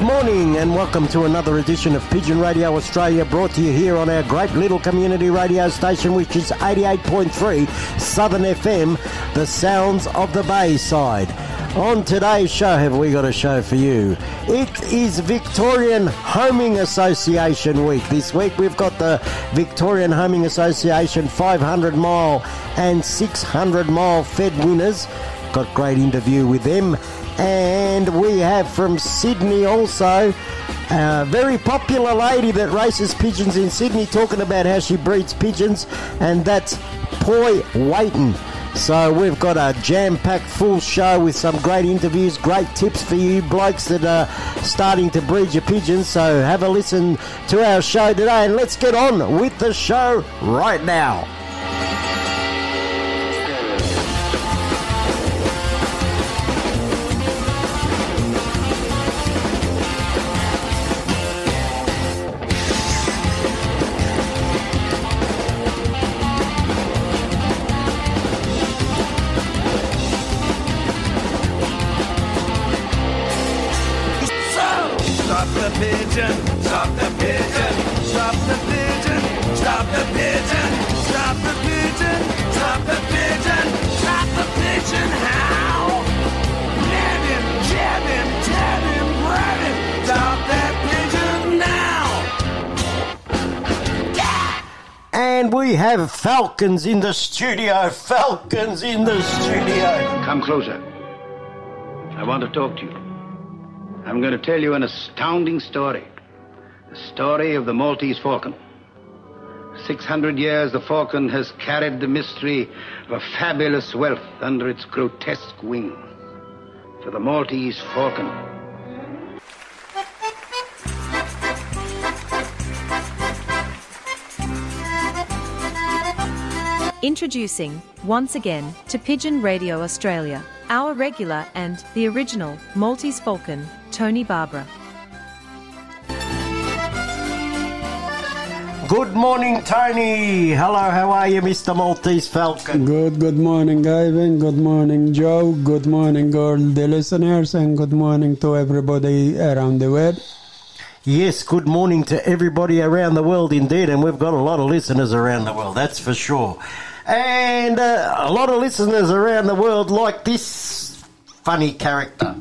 Good morning and welcome to another edition of Pigeon Radio Australia brought to you here on our great little community radio station which is 88.3 Southern FM, the sounds of the Bayside. On today's show, have we got a show for you? It is Victorian Homing Association Week. This week we've got the Victorian Homing Association 500 mile and 600 mile fed winners. Got great interview with them. And we have from Sydney also a very popular lady that races pigeons in Sydney talking about how she breeds pigeons, and that's Poi Waiton. So we've got a jam-packed full show with some great interviews, great tips for you blokes that are starting to breed your pigeons. So have a listen to our show today and let's get on with the show right now. We have Falcons in the studio. Falcons in the studio. Come closer. I want to talk to you. I'm going to tell you an astounding story. The story of the Maltese falcon. 600 years the falcon has carried the mystery of a fabulous wealth under its grotesque wing. For the Maltese falcon Introducing, once again, to Pigeon Radio Australia, our regular and the original Maltese Falcon, Tony Barbara. Good morning, Tony. Hello, how are you, Mr. Maltese Falcon? Good, good morning, Ivan. Good morning, Joe. Good morning, all the listeners, and good morning to everybody around the web. Yes, good morning to everybody around the world indeed, and we've got a lot of listeners around the world, that's for sure. And uh, a lot of listeners around the world like this funny character.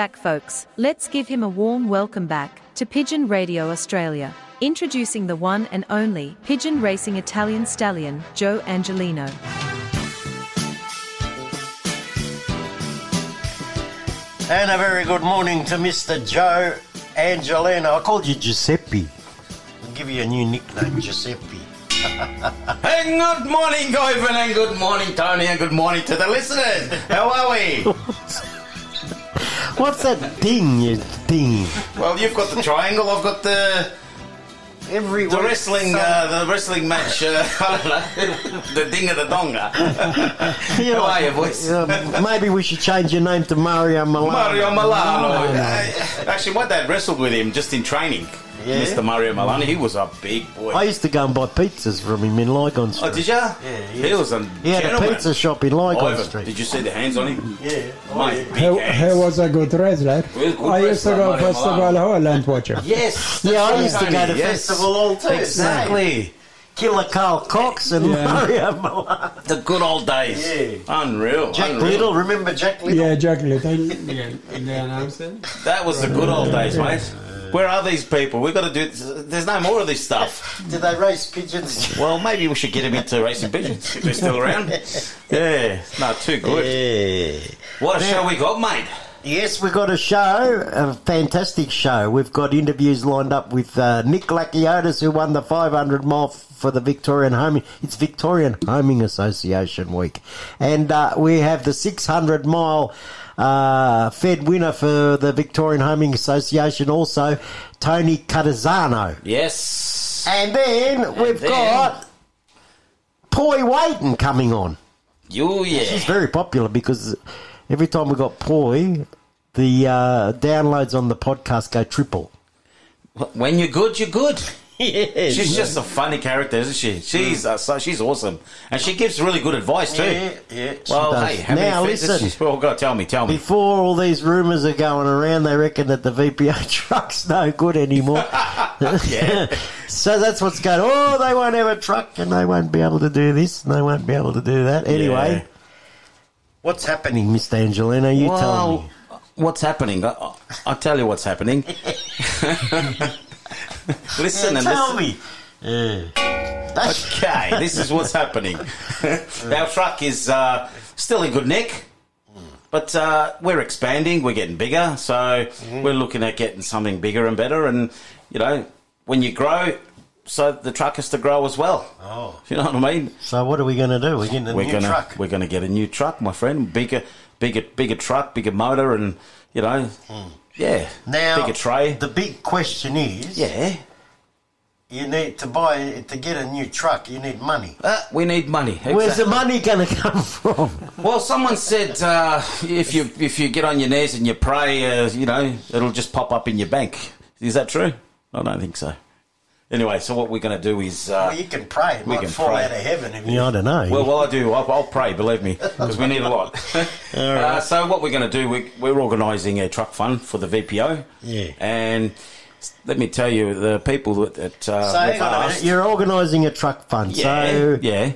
Back, folks. Let's give him a warm welcome back to Pigeon Radio Australia. Introducing the one and only pigeon racing Italian stallion, Joe Angelino. And a very good morning to Mr. Joe Angelino. I called you Giuseppe. I'll give you a new nickname, Giuseppe. Hey, good morning, Ivan, and good morning, Tony, and good morning to the listeners. How are we? What's that ding you ding? Well, you've got the triangle. I've got the Every the wrestling uh, the wrestling match. Uh, I don't know, the ding of the donga. You know, How are you, boys? uh, maybe we should change your name to Mario Milano. Mario Milano. No, no. Uh, Actually, my dad wrestled with him just in training. Yeah? Mr. Mario Milano. He was a big boy. I used to go and buy pizzas from him in Lygon oh, Street. oh, did ya? Yeah, He was a He had gentleman. a pizza shop in Lygon Ivan, Street. did you see the hands on him? Yeah. Mate, oh, big He, hands. he was a good wrestler. He was a good I used to wrestler, go Mario Festival Milano. Hall and watch him. Yes. Yeah, I that's used to right, go to Tony, yes. Festival Hall too. Exactly. Killer Karl Kox and Yeah. Mario Milano. The good old days. Yeah. Unreal. Jack unreal. Little, remember Jack Little? Yeah, Jack Little. Yeah, yeah, announce. That was the good old days, mate. Where are these people? We've got to do. There's no more of this stuff. Did they race pigeons? Well, maybe we should get them into racing pigeons if they're still around. Yeah, no, too good. Yeah. What a show we got, mate. Yes, we've got a show, a fantastic show. We've got interviews lined up with uh, Nick Lakiotis, who won the 500 mile f- for the Victorian Homing. It's Victorian Homing Association week, and uh, we have the 600 mile uh, Fed winner for the Victorian Homing Association, also Tony Catazzano. Yes. And then we've then- got Poi Waiting coming on. You, She's very popular because every time we got Poi, the uh, downloads on the podcast go triple. When you're good, you're good. Yes. She's just a funny character, isn't she? She's uh, so, she's awesome, and she gives really good advice too. Yeah, yeah, Well, does. hey, how Now, many feds listen. is she? Well, go tell me, tell me. Before all these rumours are going around, they reckon that the VPO truck's no good anymore. Yeah. so that's what's going. Oh, they won't have a truck, and they won't be able to do this, and they won't be able to do that. Anyway, Yeah. what's happening, Mister Angelino? You tell me. what's happening? I, I- I'll tell you what's happening. listen and tell listen. me. Yeah. Okay, this is what's happening. Our truck is uh, still in good nick, but uh, we're expanding. We're getting bigger, so Mm-hmm. we're looking at getting something bigger and better. And you know, when you grow, so the truck has to grow as well. Oh. You know what I mean? So what are we going to do? We're getting a we're new gonna truck. we're gonna get a new truck, my friend. Bigger, bigger, bigger truck, bigger motor, and you know, yeah. Now, bigger tray. The big question is, yeah, you need to buy to get a new truck. You need money. uh, we need money. Where's the money going to come from? Well, someone said uh, if you if you get on your knees and you pray, uh, you know, it'll just pop up in your bank. Is that true? I don't think so. Anyway, so what we're going to do is, uh, well, you can pray. It We might can fall pray. out of heaven if you. I don't know. well, well, I do. I'll, I'll pray. Believe me, because we need a lot. uh, so what we're going to do, we, we're organising a truck fund for the VPO. Yeah. And let me tell you, the people that, that uh, so hang we've a minute. asked- You're organising a truck fund. yeah, So yeah,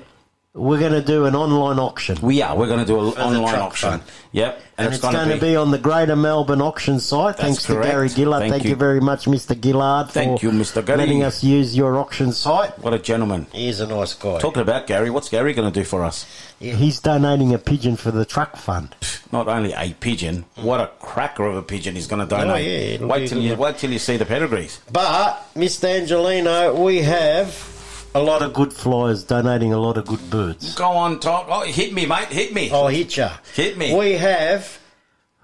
we're going to do an online auction. we are. We're going to do an online auction. fund. Yep, and it's, going to be on the Greater Melbourne auction site. Thanks correct. to Gary Gillard. Thank Thank, you. you. very much, Mr. Gillard, Thank for you, Mr. Gary. letting us use your auction site. What a gentleman. He's a nice guy. Talking about Gary, what's Gary going to do for us? He's donating a pigeon for the truck fund. Not only a pigeon, what a cracker of a pigeon he's going to donate. Oh, yeah, wait till you wait till you see the pedigrees. But, Mr. Angelino, we have a lot of good flyers donating a lot of good birds. Go on, Tom. Oh, hit me, mate. Hit me. I'll hit ya. Hit me. We have.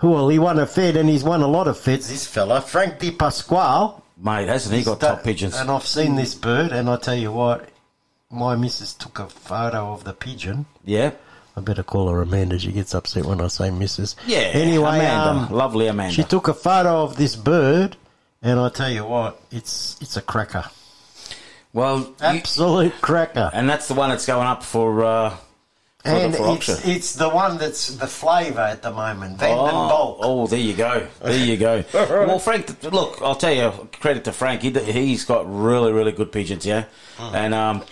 Well, he won a Fed and he's won a lot of Feds, this fella. Frank Di Pasquale. Mate, hasn't he got top pigeons? And I've seen this bird, and I tell you what, my missus took a photo of the pigeon. Yeah. I better call her Amanda. She gets upset when I say missus. Yeah. Anyway, Amanda. um, Lovely Amanda. she took a photo of this bird, and I tell you what, it's it's a cracker. Well, you- Absolute cracker. and that's the one that's going up for, uh, for, And the, for auction. it's, it's the one that's the flavour at the moment. Oh, oh, there you go. There you go. well, Frank, look, I'll tell you, credit to Frank. He, he's got really, really good pigeons, yeah? Hmm. And um,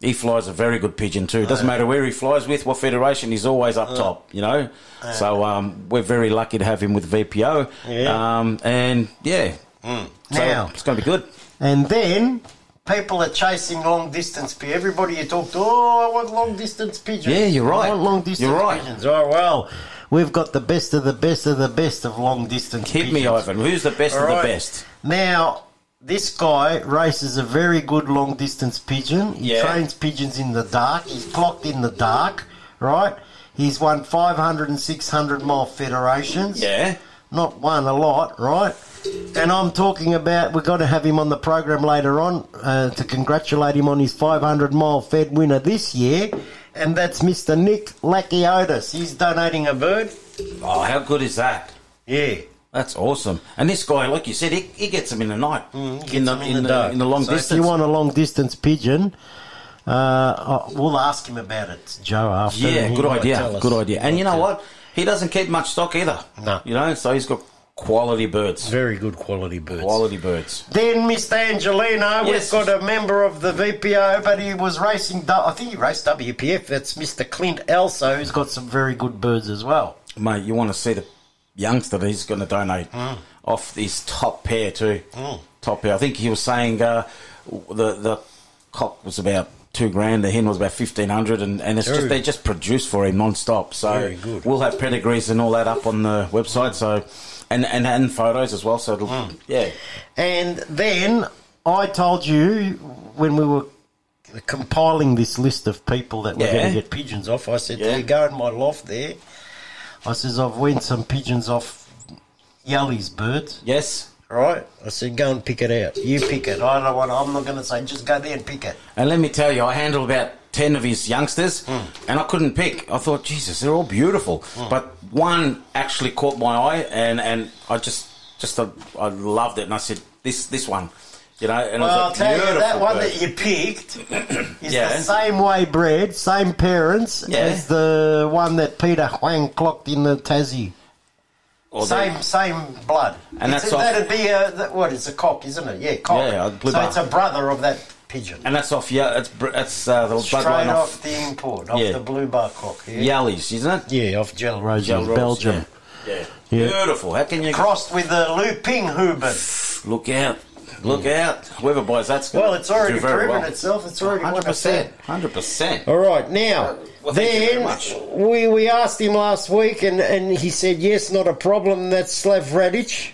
he flies a very good pigeon, too. Doesn't matter where he flies with, what federation, he's always up top, you know? So um, we're very lucky to have him with VPO. Yeah. Um, and, yeah. So Now- it's going to be good. And then people are chasing long distance pigeons. Everybody you talk to, oh, I want long distance pigeons. Yeah, you're right. I want long distance You're right. pigeons. Oh, well, we've got the best of the best of the best of long distance. Hit me. Ivan. Who's the best of All the best? Now, this guy races a very good long distance pigeon. He Yeah. trains pigeons in the dark. He's clocked in the dark, right? He's won 500 and 600 mile federations. Yeah. Not one a lot, right? And I'm talking about, we've got to have him on the program later on uh, to congratulate him on his 500 mile Fed winner this year. And that's Mr. Nick Lakiotis. He's donating a bird. Oh, how good is that? Yeah. That's awesome. And this guy, like you said, he, he gets them in the night, in, gets the, in in, the the, in the long So If distance. you want a long distance pigeon, uh, uh, we'll ask him about it, Joe, after. yeah, good idea. Good idea. And you know what? He doesn't keep much stock either. No. You know, so he's got quality birds. Very good quality birds. Quality birds. Then Mr. Angelino, Yes. we've got a member of the VPO, but he was racing. du- I think he raced WPF. That's Mr. Clint Elso, who's got some very good birds as well. Mate, you want to see the youngster that he's going to donate off his top pair too. Top pair. I think he was saying uh, the the cock was about two grand, the hen was about fifteen hundred, and, and it's Very- just they just produce for him non-stop. So Very good. we'll have pedigrees and all that up on the website. So and and, and photos as well. So it'll, mm. yeah, And then I told you when we were compiling this list of people that we're Yeah. going to get pigeons off, I said, Yeah. to you go in my loft there. I says, I've went some pigeons off Yally's birds. yes. Right? I said, go and pick it out. You pick it. I don't want. I'm not going to say. Just go there and pick it. And let me tell you, I handled about 10 of his youngsters and I couldn't pick. I thought, Jesus, they're all beautiful. But one actually caught my eye and, and I just, just uh, I loved it. And I said, this, this one, you know, and Well, I'll tell you that one bird. that you picked is Yeah. the same way bred, same parents Yeah. as the one that Peter Huang clocked in the Tassie. Or the- Same, same blood. And It's- that's that'd be a what? It's a cock, isn't it? Yeah, cock. Yeah, so it's a brother of that pigeon. and that's off, yeah, it's, br- it's uh, the Straight bloodline off, off the import, off Yeah. the blue bar cock. Yeah, Yallies, isn't it? yeah off Gel Rose, Gel Belgium. Yeah. Yeah. Beautiful. How can you Crossed with the Lu Ping Huben. look out? Look out. Whoever buys that's going Well, it's already do very proven well. itself. It's already won a 100%. 100%. All right, now Well, thank you very then much. we we asked him last week, and, and he said yes, not a problem. That's Slav Radic.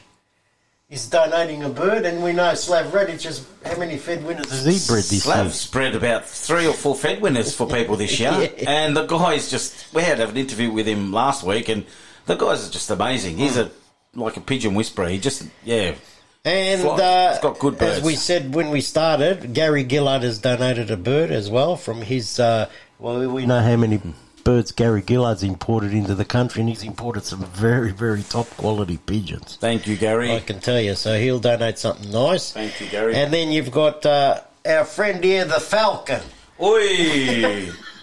He's donating a bird, and we know Slav Radic is how many Fed winners has he bred this Slav year? spread about three or four Fed winners for people this year, Yeah. and the guy's just. We had an interview with him last week, and the guy's are just amazing. He's a like a pigeon whisperer. He just yeah. And uh, It's got good as we said when we started, Gary Gillard has donated a bird as well from his. Uh, well, we- we know how many birds Gary Gillard's imported into the country, and he's imported some very, very top quality pigeons. Thank you, Gary. I can tell you. So he'll donate something nice. Thank you, Gary. And then you've got uh, our friend here, the Falcon. Oi!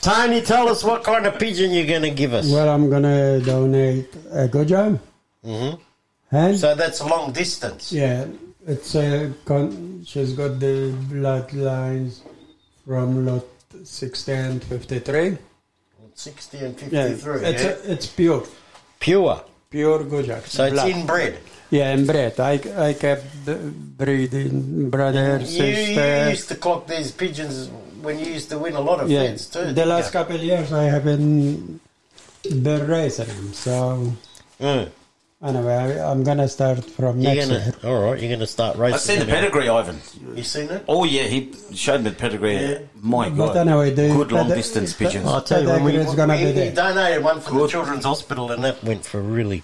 Tony, tell us what kind of pigeon you're going to give us. Well, I'm gonna donate a Gojam. Mm-hmm. And So that's long distance. yeah, it's a con- she's got the bloodlines from lot 60 and 53. 60 and Yeah, 53. it's yeah? a, it's pure, Pure. pure Gojak. So it's blood. inbred. Yeah, inbred. I I kept breeding brother, You, sister. you used to clock these pigeons when you used to win a lot of yeah, feds too. the last you? couple of years I haven't been racing them. So Mm. Anyway, I, I'm gonna start from You're next gonna, year. all right, you're going to start racing. I seen the them pedigree, Ivan. You seen it? Oh yeah, he showed me the pedigree. Yeah. My But God, anyway, the- good long the- distance the- pigeons. I'll tell you, when we, Pedigree gonna we, be we there. donated one for the Children's Hospital, and that went for really.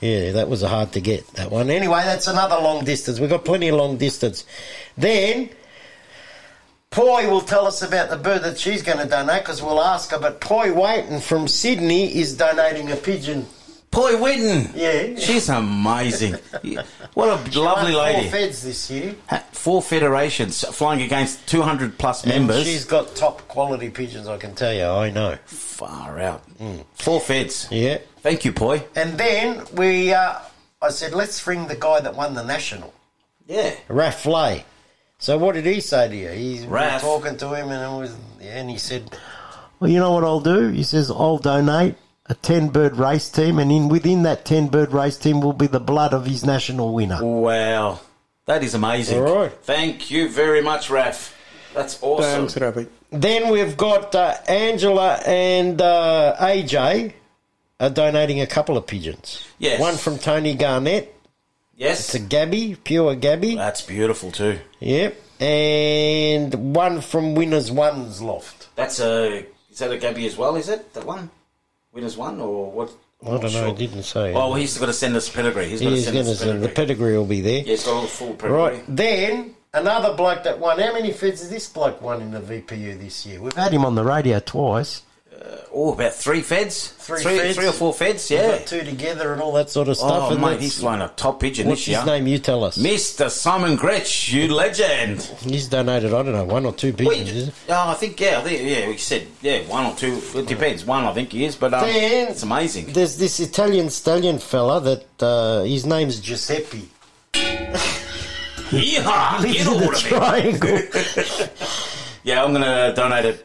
Yeah, that was hard to get that one. Anyway, that's another long distance. We've got plenty of long distance. Then, Poi will tell us about the bird that she's going to donate because we'll ask her. But Poi Waiton from Sydney is donating a pigeon. Poi Whitten. Yeah. She's amazing. What a lovely Won lady. Four feds this year. Four federations flying against 200 plus And members. she's got top quality pigeons, I can tell you. I know. Far out. Four feds. Yeah. Thank you, Poi. And then we, uh, I said, let's ring the guy that won the national. Yeah. Raf Flay. So what did he say to you? He we talking to him, and was, and he said, "Well, you know what I'll do?" He says, "I'll donate a ten bird race team, and in within that ten bird race team will be the blood of his national winner." Wow. That is amazing. All right. Thank you very much, Raf. That's awesome. Thanks, Rabbit. Then we've got uh, Angela and uh, AJ are donating a couple of pigeons. Yes. One from Tony Garnett. Yes. It's a Gabby, pure Gabby. That's beautiful too. Yep. And one from Winners One's Loft. That's a. Is that a Gabby as well? Is it that one? Winners one or what? I don't know, it didn't say. Oh, he's got to send us pedigree. He's got to send us send the pedigree. pedigree will be there. Yeah, he's got all the full pedigree. Right. Then another bloke that won. How many feds has this bloke won in the VPU this year? We've had him on the radio twice. Oh, about three feds. Three three, feds? three or four feds. Yeah. two together and all that sort of stuff. Oh, and mate, he's flown a top pigeon What's this year. his name? You tell us. Mr. Simon Gretsch, you legend. He's donated, I don't know, one or two pigeons. it? Oh, I think yeah, I think yeah. We said yeah, one or two. It depends. One, I think he is, but um, Then- it's amazing. There's this Italian stallion fella that uh, his name's Giuseppe. Yeehaw! Lives Get in the triangle. Yeah, I'm going to donate a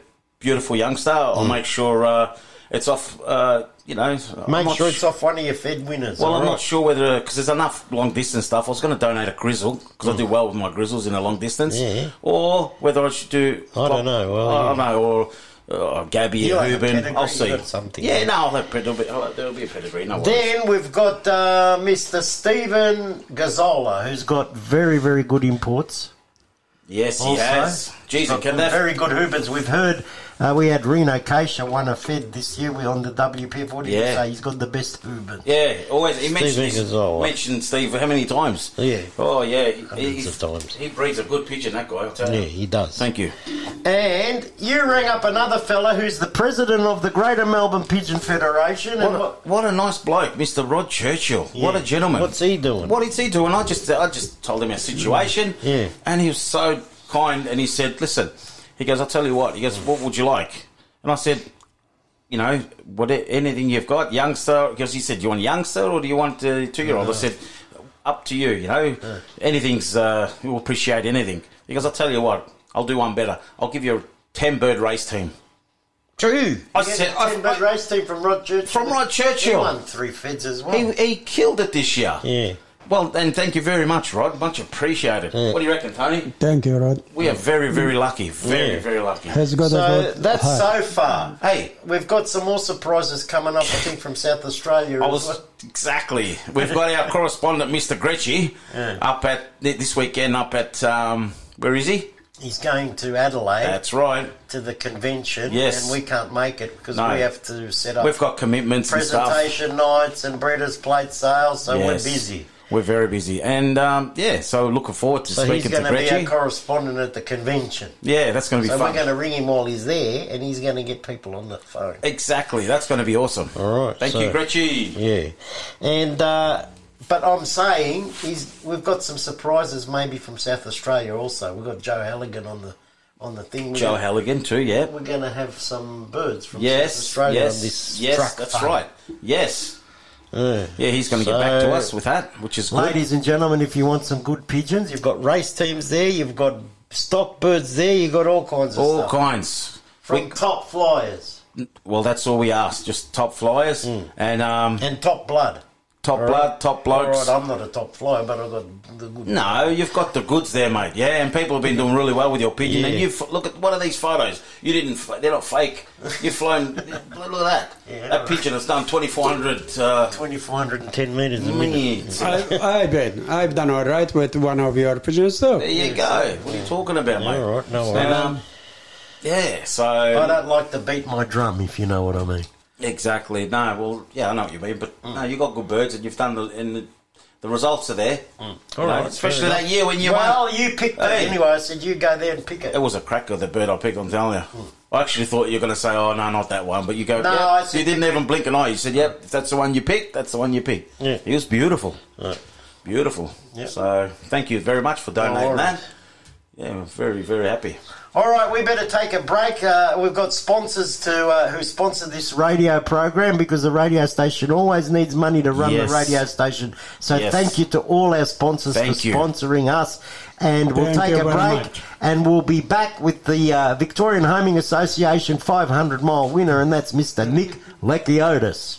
beautiful youngster. Mm. I'll make sure uh, it's off. Uh, you know, I'm Make sure sh- it's off one of your Fed winners. Well, I'm alright? not sure whether because there's enough long distance stuff. I was going to donate a grizzle because I do well with my grizzles in a long distance, Mm. Yeah. or whether I should do. I don't know, well, I don't know, or uh, Gabby You'll and have Ruben. I'll see. something. Yeah, no, I'll have there'll be, oh, there'll be a pedigree. No worries. Then we've got uh, Mr. Stephen Gazzola, who's got very, very good imports. yes, he has. Jeez, Got can that very good Hoobers. We've heard uh, we had Reno Keisha won a Fed this year. We're on the WPF. What did you Yeah. say? He's got the best Hoobers. Yeah, always. He mentioned, Steve his- Iguodala. mentioned Steve how many times? Yeah. Oh yeah, he, Hundreds of times. he breeds a good pigeon. That guy, I'll tell you. Yeah, you. he does. Thank you. And you rang up another fella who's the president of the Greater Melbourne Pigeon Federation. What And a, what, what a nice bloke, Mr. Rod Churchill. What a gentleman. What's he doing? What is he doing? I just I just told him our situation. Yeah. And he was so kind and he said, Listen, he goes, I'll tell you what, he goes, What would you like? And I said, you know, what anything you've got, youngster because he said, Do you want youngster or do you want a two year old? I said, Up to you, you know. Anything's uh we'll appreciate anything. He goes, I'll tell you what, I'll do one better. I'll give you a ten bird race team. True. I said- a 10 bird race team from Rod Churchill. From Rod Churchill. He won three Feds as well. He, he killed it this year. yeah. Well, and thank you very much, Rod. Much appreciated. What do you reckon, Tony? Thank you, Rod. We are very, very lucky. Very, Yeah. very lucky. Has got a So good that's heart. so far. Hey, We've got some more surprises coming up, I think, from South Australia. I was well. exactly. We've got our correspondent, Mr. Gretchy, Yeah. up at this weekend. Up at um, where is he? He's going to Adelaide That's right. to the convention, Yes. and we can't make it because No. we have to set up We've got commitments and stuff. presentation nights and breeders' plate sales, so we're busy. We're very busy, and um, yeah, so looking forward to So he's speaking to going to be our correspondent at the convention. yeah, that's going to be So fun. we're going to ring him while he's there, and he's going to get people on the phone. Exactly, that's going to be awesome. All right, Thank so- you, Gretchy. Yeah, and uh, but I'm saying is we've got some surprises maybe from South Australia also. We've got Joe Halligan on the on the thing. We're Joe gonna- Halligan too. Yeah. We're going to have some birds from Yes. South Australia yes. on this yes. truck. That's right. Yes. Yeah. Yeah, he's going to get back to us with that, which is good. Ladies and gentlemen, if you want some good pigeons, you've got race teams there, you've got stock birds there, you've got all kinds of All stuff. kinds. From We- top flyers well, that's all we ask. Just top flyers and um, and top blood. Top All blood, top All blokes. right, I'm not a top flyer, but I've got the good. No, you've got the goods there, mate. Yeah, and people have been doing really well with your pigeon. Yeah. And you look at what are these photos? You didn't. They're not fake. You've flown. look at that. Yeah, that right. pigeon has done twenty four hundred. Uh, 2410 metres a minute. minutes. I, I've been. I've done all right with one of your pigeons, though. There you go. What are you talking about, mate? All right, no And, um, yeah. So I don't like to beat my drum, if you know what I mean. Exactly. No, well, yeah, I know what you mean, but mm. no, you got good birds, and you've done the and the, the results are there. Mm. You know, right, especially that year when you well, won. you picked Hey. it anyway. I said you go there and pick it. It was a cracker, the bird I picked. I'm telling you. Mm. I actually thought you were going to say, "Oh no, not that one," but you go, No, "Yeah." I said you didn't even blink an eye. You said, "Yep, if that's the one you picked, that's the one you picked." Yeah. He was beautiful, Right. beautiful. Yep. So thank you very much for donating worries. that. Yeah, I'm very, very happy. All right, we better take a break. Uh, we've got sponsors to uh, who sponsor this radio program because the radio station always needs money to run Yes. the radio station. So Yes. thank you to all our sponsors Thank for you. sponsoring us. And we'll Thank take a break much. and we'll be back with the uh, Victorian Homing Association 500 mile winner, and that's Mr. Nick Lakiotis.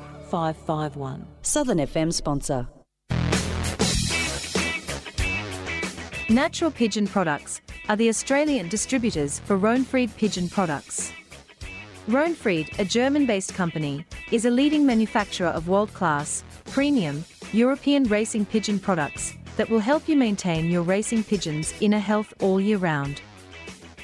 551. Southern FM sponsor. Natural Pigeon Products are the Australian distributors for Rohnfried Pigeon Products. Rohnfried, a German based company, is a leading manufacturer of world class, premium, European racing pigeon products that will help you maintain your racing pigeon's inner health all year round.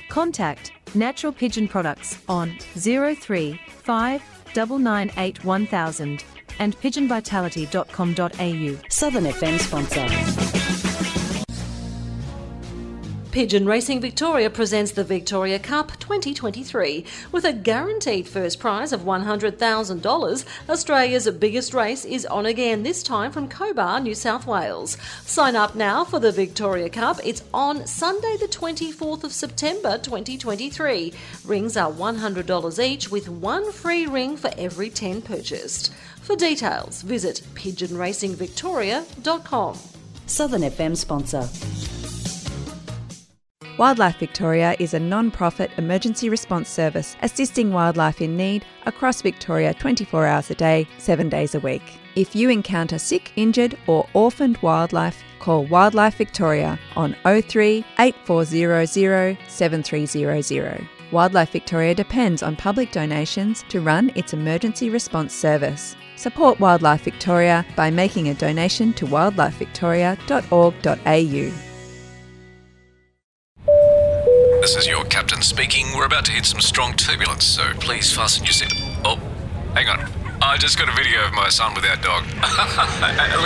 Contact Natural Pigeon Products on 035 998 1000 and pigeonvitality.com.au. Southern FM sponsor. Pigeon Racing Victoria presents the Victoria Cup 2023 with a guaranteed first prize of $100,000. Australia's biggest race is on again, this time from Cobar, New South Wales. Sign up now for the Victoria Cup. It's on Sunday, the 24th of September 2023. Rings are $100 each with one free ring for every 10 purchased. For details, visit pigeonracingvictoria.com. Southern FM sponsor. Wildlife Victoria is a non profit emergency response service assisting wildlife in need across Victoria 24 hours a day, 7 days a week. If you encounter sick, injured, or orphaned wildlife, call Wildlife Victoria on 03 8400 7300. Wildlife Victoria depends on public donations to run its emergency response service. Support Wildlife Victoria by making a donation to wildlifevictoria.org.au. This is your captain speaking. We're about to hit some strong turbulence, so please fasten your seat. Oh, hang on. I just got a video of my son with our dog. Look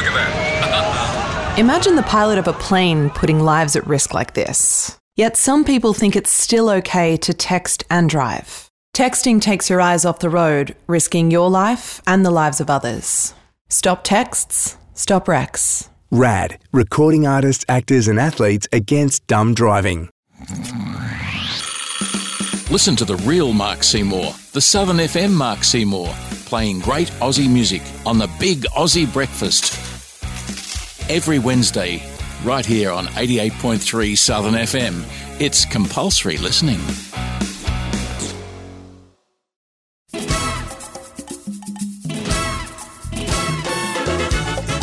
at that. Imagine the pilot of a plane putting lives at risk like this. Yet some people think it's still okay to text and drive. Texting takes your eyes off the road, risking your life and the lives of others. Stop texts, stop wrecks. RAD, recording artists, actors, and athletes against dumb driving. Listen to the real Mark Seymour, the Southern FM Mark Seymour, playing great Aussie music on the Big Aussie Breakfast. Every Wednesday, right here on 88.3 Southern FM. It's compulsory listening.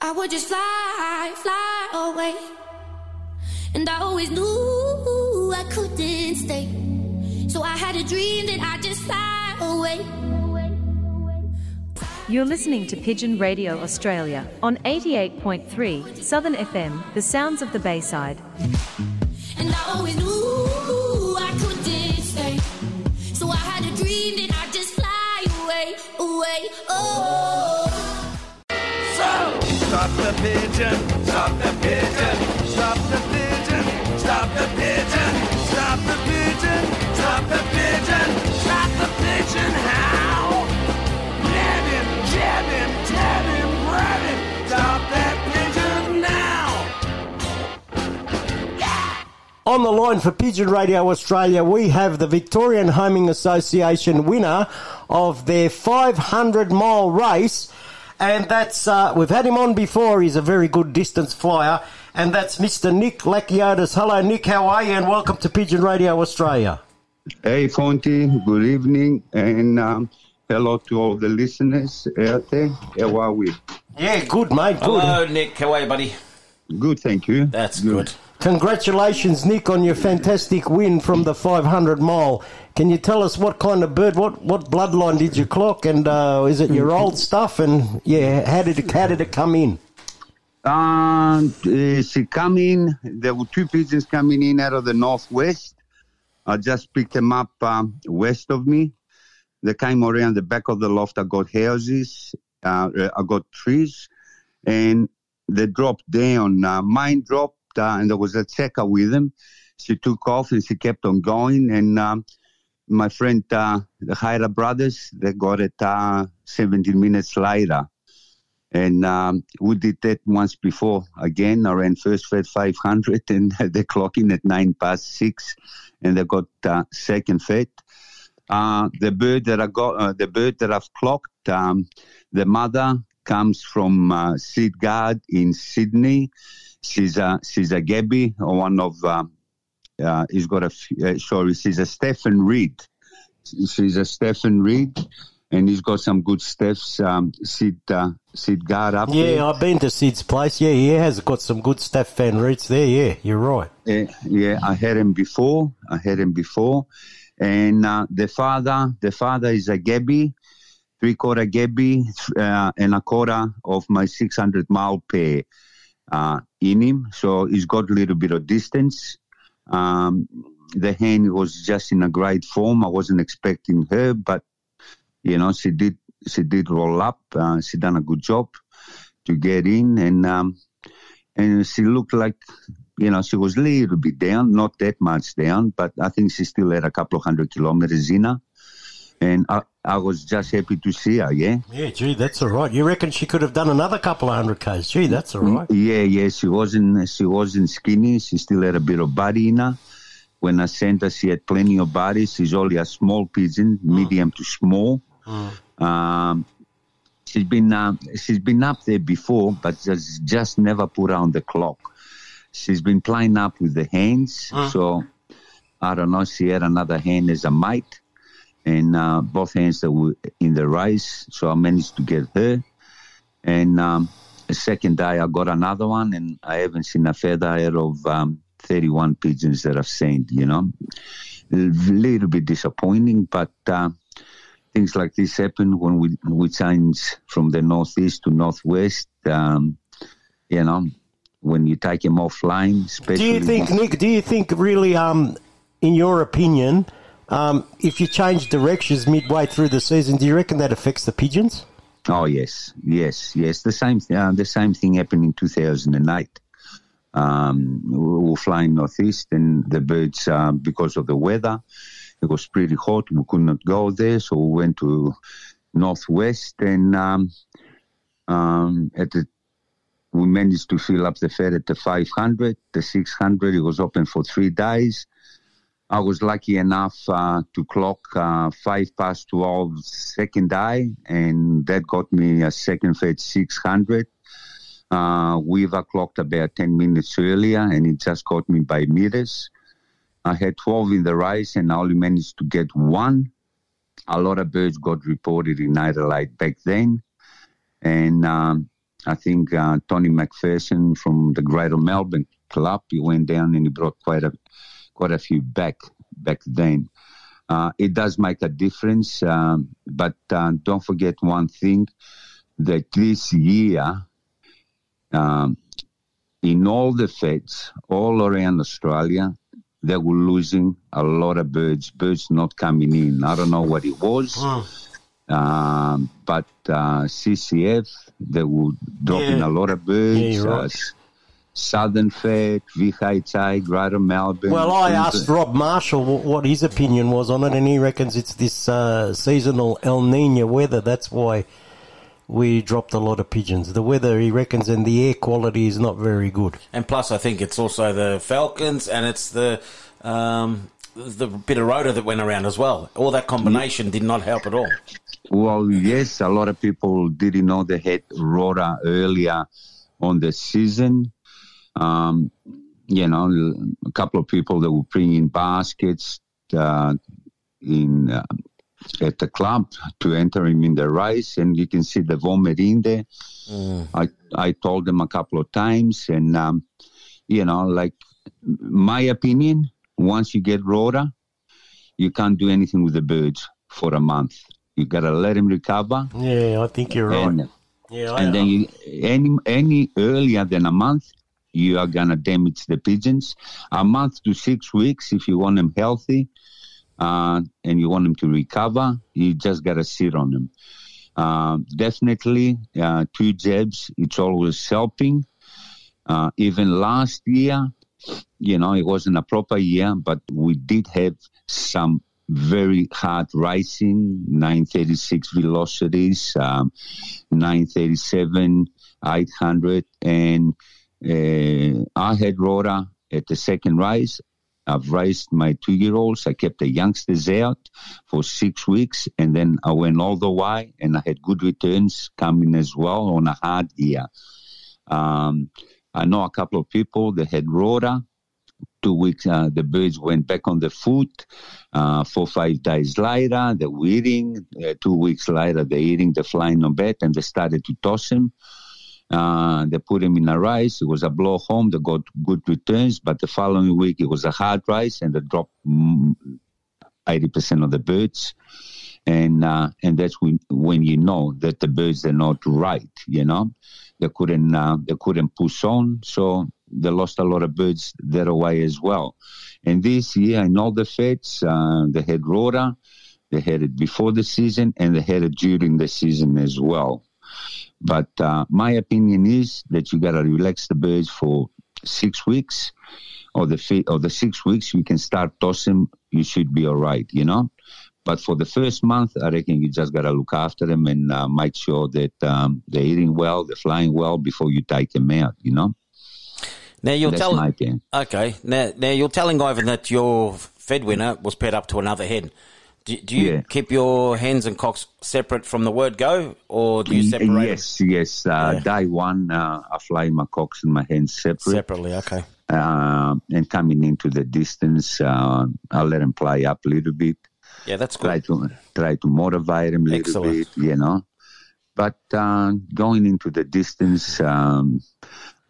I would just fly, fly away. And I always knew I couldn't stay. So I had a dream that I'd just fly away. You're listening to Pigeon Radio Australia on 88.3 Southern FM, the sounds of the Bayside. And I always knew I couldn't stay. So I had a dream that I'd just fly away, away, oh. Stop the pigeon, stop the pigeon, stop the pigeon, stop the pigeon, stop the pigeon, stop the pigeon, stop the pigeon, how? Nab him, jab him, tab him, grab him, stop that pigeon now! Yeah! On the line for Pigeon Radio Australia, we have the Victorian Homing Association winner of their 500 mile race and that's, uh, we've had him on before. He's a very good distance flyer. And that's Mr. Nick Lakiotis. Hello, Nick. How are you? And welcome to Pigeon Radio Australia. Hey, Fonty, good evening, and um, hello to all the listeners out there. How are we? Yeah, good, mate. Good. Hello, Nick. How are you, buddy? Good, thank you. That's good. Congratulations, Nick, on your fantastic win from the 500 mile. Can you tell us what kind of bird, what, what bloodline did you clock, and uh, is it your old stuff? And yeah, how did it, how did it come in? Um, uh, she come in. There were two pigeons coming in out of the northwest. I just picked them up um, west of me. They came around the back of the loft. I got houses. Uh, I got trees, and they dropped down. Uh, mine dropped, uh, and there was a checker with them. She took off, and she kept on going. And um, my friend, uh, the Hyra brothers, they got it uh, 17 minutes later. And um, we did that once before. Again, I ran first fed 500 and they clock in at nine past six and they got uh, second fed. Uh, the bird that I got, uh, the bird that I've clocked, um, the mother comes from uh, Sid Guard in Sydney. She's a, she's a Gabby, one of, um, uh, he's got a uh, sorry, she's a Stephen Reed. She's a Stephen Reed and he's got some good stuffs. Um, Sid, uh, Sid Guard up Yeah, there. I've been to Sid's place. Yeah, he has got some good stuff fan roots there. Yeah, you're right. Yeah, yeah, I had him before. I had him before, and uh, the father, the father is a Gabby, three quarter Gabby, uh, and a quarter of my six hundred mile pair uh, in him. So he's got a little bit of distance. Um, the hen was just in a great form. I wasn't expecting her, but you know she did she did roll up. Uh, she done a good job to get in, and um, and she looked like you know she was a little bit down, not that much down, but I think she still had a couple of hundred kilometers in her. And I, I was just happy to see her, yeah. Yeah, gee, that's all right. You reckon she could have done another couple of hundred k's? Gee, that's all right. Yeah, yeah, she wasn't she wasn't skinny. She still had a bit of body in her. When I sent her, she had plenty of body. She's only a small pigeon, medium to small. Um, she's been uh, she's been up there before, but just just never put her on the clock. She's been playing up with the hands, so I don't know. She had another hand as a mate, and uh, both hands that were in the race, so I managed to get her. And um, the second day, I got another one, and I haven't seen a feather out of um, 31 pigeons that I've seen, You know, a little bit disappointing, but. Uh, things like this happen when we we change from the northeast to northwest. Um, you know, when you take them offline, especially. Do you think, Nick? Do you think really, um, in your opinion, um, if you change directions midway through the season, do you reckon that affects the pigeons? Oh yes, yes, yes. The same, uh, the same thing happened in two thousand and eight. Um, we were flying northeast, and the birds, uh, because of the weather, it was pretty hot. We could not go there, so we went to northwest, and um, um, at the we managed to fill up the fair at the 500, the 600. It was open for three days. I was lucky enough uh, to clock uh, five past 12 second day, and that got me a second fed 600. Uh, Weaver clocked about 10 minutes earlier, and it just got me by meters. I had 12 in the race, and I only managed to get one. A lot of birds got reported in Adelaide back then, and um, I think uh, Tony McPherson from the Greater Melbourne Club, he went down and he brought quite a quite a few back back then. Uh, it does make a difference, um, but uh, don't forget one thing: that this year, um, in all the feds all around Australia, they were losing a lot of birds. Birds not coming in. I don't know what it was. Um, but uh, CCF, they were dropping Yeah. a lot of birds. Yeah, Southern Fed, VHA, Greater Melbourne. Well, I things asked Rob Marshall what his opinion was on it, and he reckons it's this uh, seasonal El Nino weather. That's why we dropped a lot of pigeons. The weather, he reckons, and the air quality is not very good. And plus, I think it's also the falcons and it's the um, the bit of rota that went around as well. All that combination did not help at all. Well, yes, a lot of people didn't know they had Rota earlier on the season. Um, you know, a couple of people that were bringing baskets uh, in uh, at the club to enter him in the race, and you can see the vomit in there. I I told them a couple of times, and um, you know, like my opinion, once you get Rota, you can't do anything with the birds for a month. You gotta let him recover. Yeah, I think you're right. And, Yeah, I and then you, any any earlier than a month, you are gonna damage the pigeons. A month to six weeks, if you want them healthy, uh, and you want them to recover, you just gotta sit on them. Uh, definitely, uh, two jabs. It's always helping. Uh, even last year, you know, it wasn't a proper year, but we did have some very hard racing, 936 velocities, um, 937, 800, and I had Rota at the second race. I've raised my two-year-olds. I kept the youngsters out for six weeks, and then I went all the way, and I had good returns coming as well on a hard year. Um, I know a couple of people that had Rota. Two weeks, uh, the birds went back on the foot. Uh, four, five days later, they're eating. Uh, two weeks later, they're eating, they're flying on bed, and they started to toss them. Uh, they put him in a rice. It was a blow home. They got good returns, but the following week it was a hard rice, and they dropped mm, eighty percent of the birds. And uh, and that's when when you know that the birds are not right. You know, they couldn't uh, they couldn't push on, so they lost a lot of birds that way as well. And this year, in all the feds, uh, they had rota. They had it before the season, and they had it during the season as well. But uh, my opinion is that you got to relax the birds for six weeks, or the fi- or the six weeks you can start tossing. You should be all right, you know. But for the first month, I reckon you just got to look after them and uh, make sure that um, they're eating well, they're flying well before you take them out, you know. Now you're That's telling okay. Now, now you're telling Ivan that your fed winner was paired up to another hen. Do, do you Yeah. keep your hens and cocks separate from the word go, or do you separate them Yes, yes. Uh, Day one, uh, I fly my cocks and my hens separate. separately? Okay. Uh, and coming into the distance, uh, I let them play up a little bit. Yeah, that's good. Try to try to motivate them a little Excellent. bit, you know. But uh, going into the distance, um,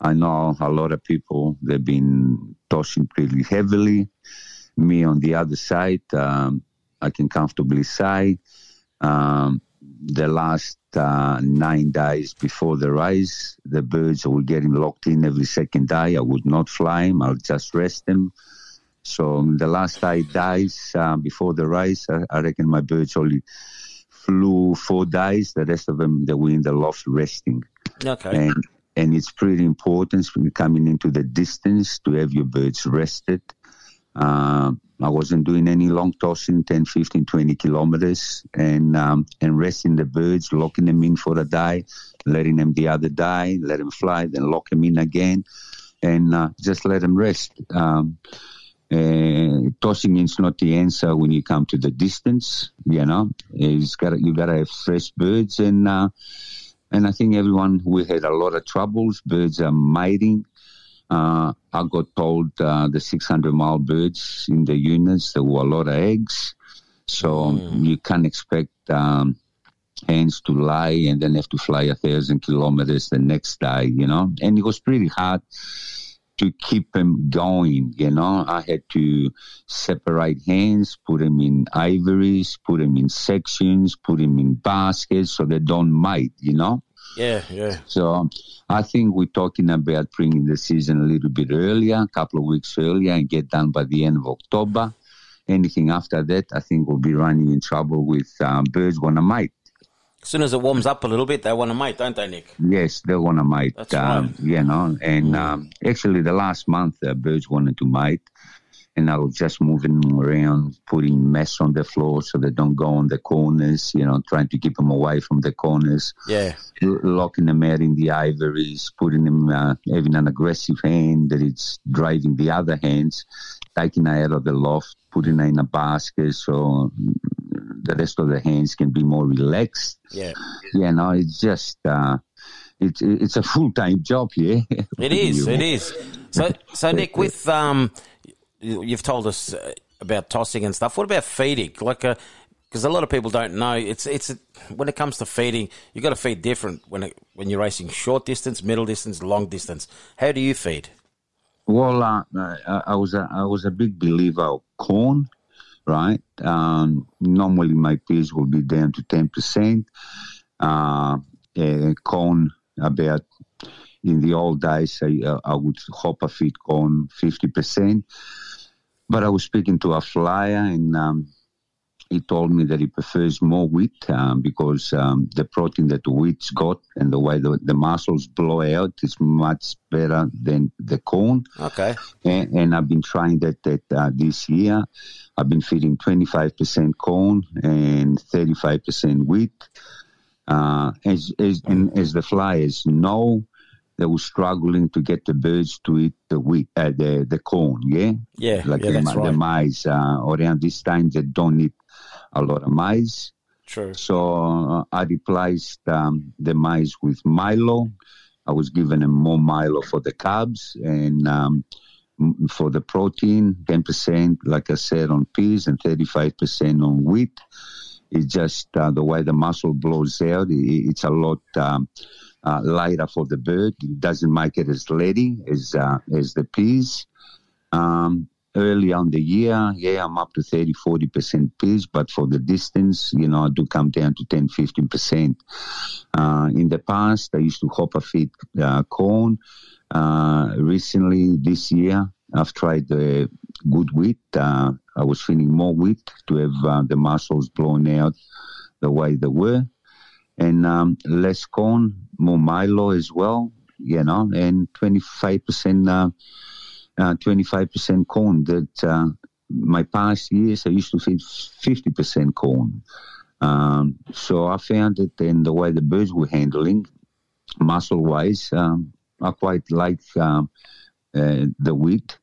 I know a lot of people they've been tossing pretty heavily. Me on the other side, um, I can comfortably say um, the last uh, nine days before the race, the birds were getting locked in every second day. I would not fly them; I'll just rest them. So the last eight days uh, before the race, I, I reckon my birds only flew four days. The rest of them they were in the loft resting. Okay. And and it's pretty important when you're coming into the distance to have your birds rested. Uh, I wasn't doing any long tossing, 10, 15, 20 kilometers, and um, and resting the birds, locking them in for a day, letting them the other day, let them fly, then lock them in again, and uh, just let them rest. Um, uh, tossing is not the answer when you come to the distance. You know, got you got to have fresh birds, and uh, and I think everyone we had a lot of troubles. Birds are mating. Uh, I got told uh, the 600 mile birds in the units there were a lot of eggs, so you can't expect um, hens to lie and then have to fly a thousand kilometers the next day. You know, and it was pretty hard to keep them going. You know, I had to separate hens, put them in ivories, put them in sections, put them in baskets so they don't mate. You know. Yeah, yeah. So um, I think we're talking about bringing the season a little bit earlier, a couple of weeks earlier, and get done by the end of October. Anything after that, I think we'll be running in trouble with um, birds want to mate. As soon as it warms up a little bit, they want to mate, don't they, Nick? Yes, they want to mate. That's um, You know, and Mm. um, actually, the last month, uh, birds wanted to mate, and I was just moving them around, putting mess on the floor so they don't go on the corners. You know, trying to keep them away from the corners. Yeah. locking them out in the ivories, putting them, uh, having an aggressive hand that it's driving the other hands, taking her out of the loft, putting her in a basket so the rest of the hands can be more relaxed. Yeah. You know, it's just, uh, it's, it's a full time job, yeah. It is. It is. So, so Nick, with um, you've told us uh, about tossing and stuff. What about feeding? Like, because a lot of people don't know. It's it's when it comes to feeding, you got to feed different when it, when you're racing short distance, middle distance, long distance. How do you feed? Well, uh, I, was a, I was a big believer of corn, right? Um, normally my peas will be down to ten percent. Uh, uh, corn about in the old days I, uh, I would hopper feed corn fifty percent. But I was speaking to a flyer and um, he told me that he prefers more wheat um, because um, the protein that the wheat's got and the way the, the muscles blow out is much better than the corn. Okay. And, and I've been trying that, that uh, this year. I've been feeding 25% corn and 35% wheat. Uh, as, as, and as the flyers know, they were struggling to get the birds to eat the wheat, uh, the, the corn, yeah? Yeah, Like yeah, the, that's the right. maize. Uh, around this time, they don't eat a lot of maize. True. So uh, I replaced um, the maize with Milo. I was giving them more Milo for the carbs and um, for the protein, 10%, like I said, on peas and 35% on wheat. It's just uh, the way the muscle blows out. i- It's a lot um, uh, lighter for the bird. It doesn't make it as leady as uh, as the peas. Um, early on the year, yeah, I'm up to 30, 40% peas, but for the distance, you know, I do come down to 10, 15%. Uh, in the past, I used to hopper feed uh, corn. Uh, recently, this year, I've tried the good wheat. Uh, I was feeding more wheat to have uh, the muscles blown out the way they were. And um, less corn, more Milo as well, you know, and 25% uh, uh, 25% corn. That uh, my past years, I used to feed 50% corn. Um, so I found that in the way the birds were handling, muscle wise, um, I quite like um, uh, the wheat.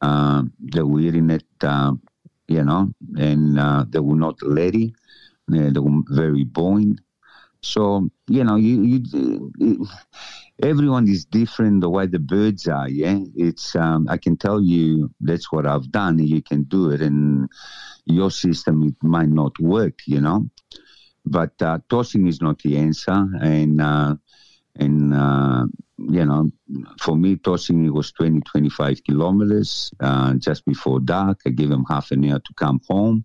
Um, the wheat it, um, you know, and uh, they were not leady. Uh, they were very buoyant. So you know, you, you, you everyone is different the way the birds are. Yeah, it's um, I can tell you that's what I've done. You can do it, and your system it might not work. You know, but uh, tossing is not the answer, and uh, and uh, you know, for me, tossing it was 20, 25 kilometers uh, just before dark. I gave them half an hour to come home.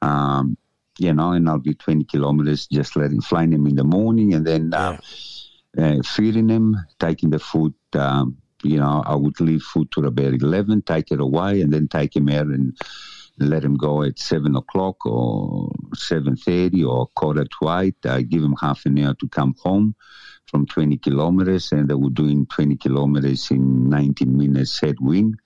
Um, you know, and I'll be 20 kilometers just letting, flying him in the morning and then uh, uh, feeding him, taking the food. Um, you know, I would leave food to about 11, take it away, and then take him out and let him go at 7 o'clock or 7.30 or quarter to 8. I give him half an hour to come home from 20 kilometers, and they were doing 20 kilometers in 19 minutes headwind.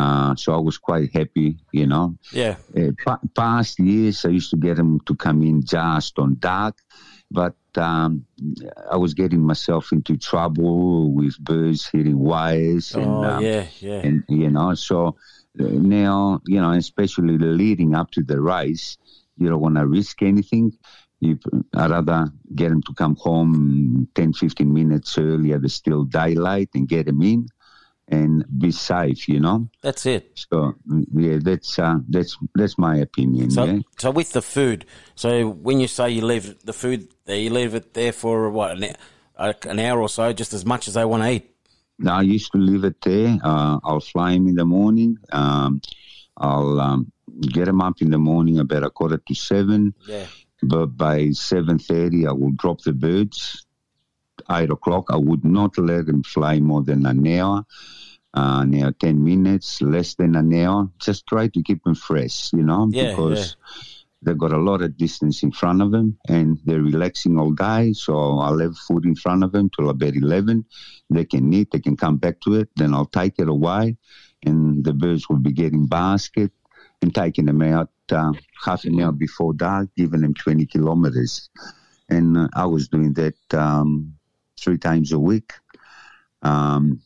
Uh, so I was quite happy, you know. Yeah. Uh, pa- past years, I used to get them to come in just on dark, but um, I was getting myself into trouble with birds hitting wires. And, Oh, um, yeah, yeah. And, you know, so uh, now, you know, especially leading up to the race, you don't want to risk anything. You, I'd rather get them to come home 10, 15 minutes earlier, there's still daylight, and get them in and be safe, you know? That's it. So yeah, that's uh, that's that's my opinion. So, yeah, so with the food, so when you say you leave the food there, you leave it there for what an, uh, an hour or so, just as much as they want to eat. now I used to leave it there. Uh, I'll fly them in the morning. Um, I'll um, get them up in the morning about a quarter to seven. Yeah. But by seven thirty, I will drop the birds. Eight o'clock, I would not let them fly more than an hour. Uh, now ten minutes, less than an hour. Just try to keep them fresh, you know, Yeah, because they've got a lot of distance in front of them and they're relaxing all day. So I'll have food in front of them till about 11. They can eat, they can come back to it. Then I'll take it away and the birds will be getting basket and taking them out uh, half an hour before dark, giving them 20 kilometers. and uh, I was doing that um, three times a week. Um,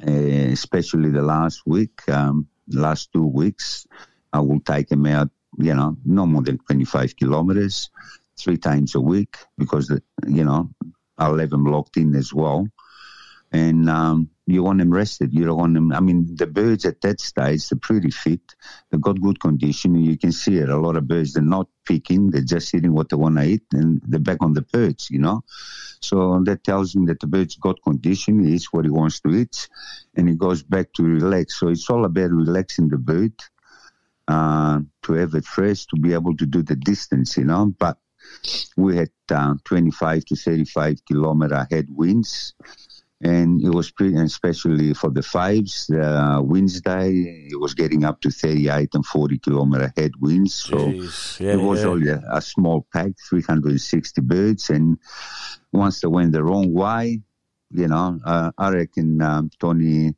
especially the last week, um, last two weeks, I will take them out. You know, no more than twenty-five kilometers, three times a week, because you know I'll have them locked in as well. And um, you want them rested. You don't want them. I mean, the birds at that stage, they're pretty fit. They've got good condition. You can see it. A lot of birds, they're not picking. They're just eating what they want to eat, and they're back on the perch. You know, so that tells me that the bird's got condition. He eats what he wants to eat, and he goes back to relax. So it's all about relaxing the bird uh, to have it fresh, to be able to do the distance. You know, but we had uh, 25 to 35 kilometer headwinds and it was pretty, especially for the fives, uh, Wednesday, it was getting up to 38 and 40 kilometer headwinds. So Jeez. Yeah, it was yeah. only a, a small pack, 360 birds. And once they went the wrong way, you know, uh, I reckon um, Tony,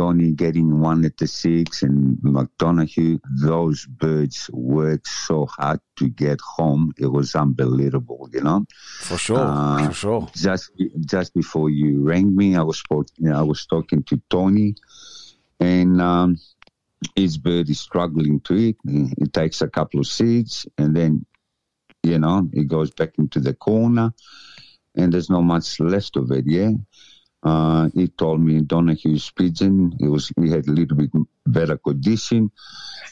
Tony getting one at the six and McDonough, those birds worked so hard to get home. It was unbelievable, you know. For sure, Uh, for sure. Just just before you rang me, I was spoke, I was talking to Tony, and um, his bird is struggling to eat. He takes a couple of seeds, and then, you know, he goes back into the corner, and there's not much left of it. Yeah. Uh, he told me Donahue's pigeon. He was he had a little bit better condition.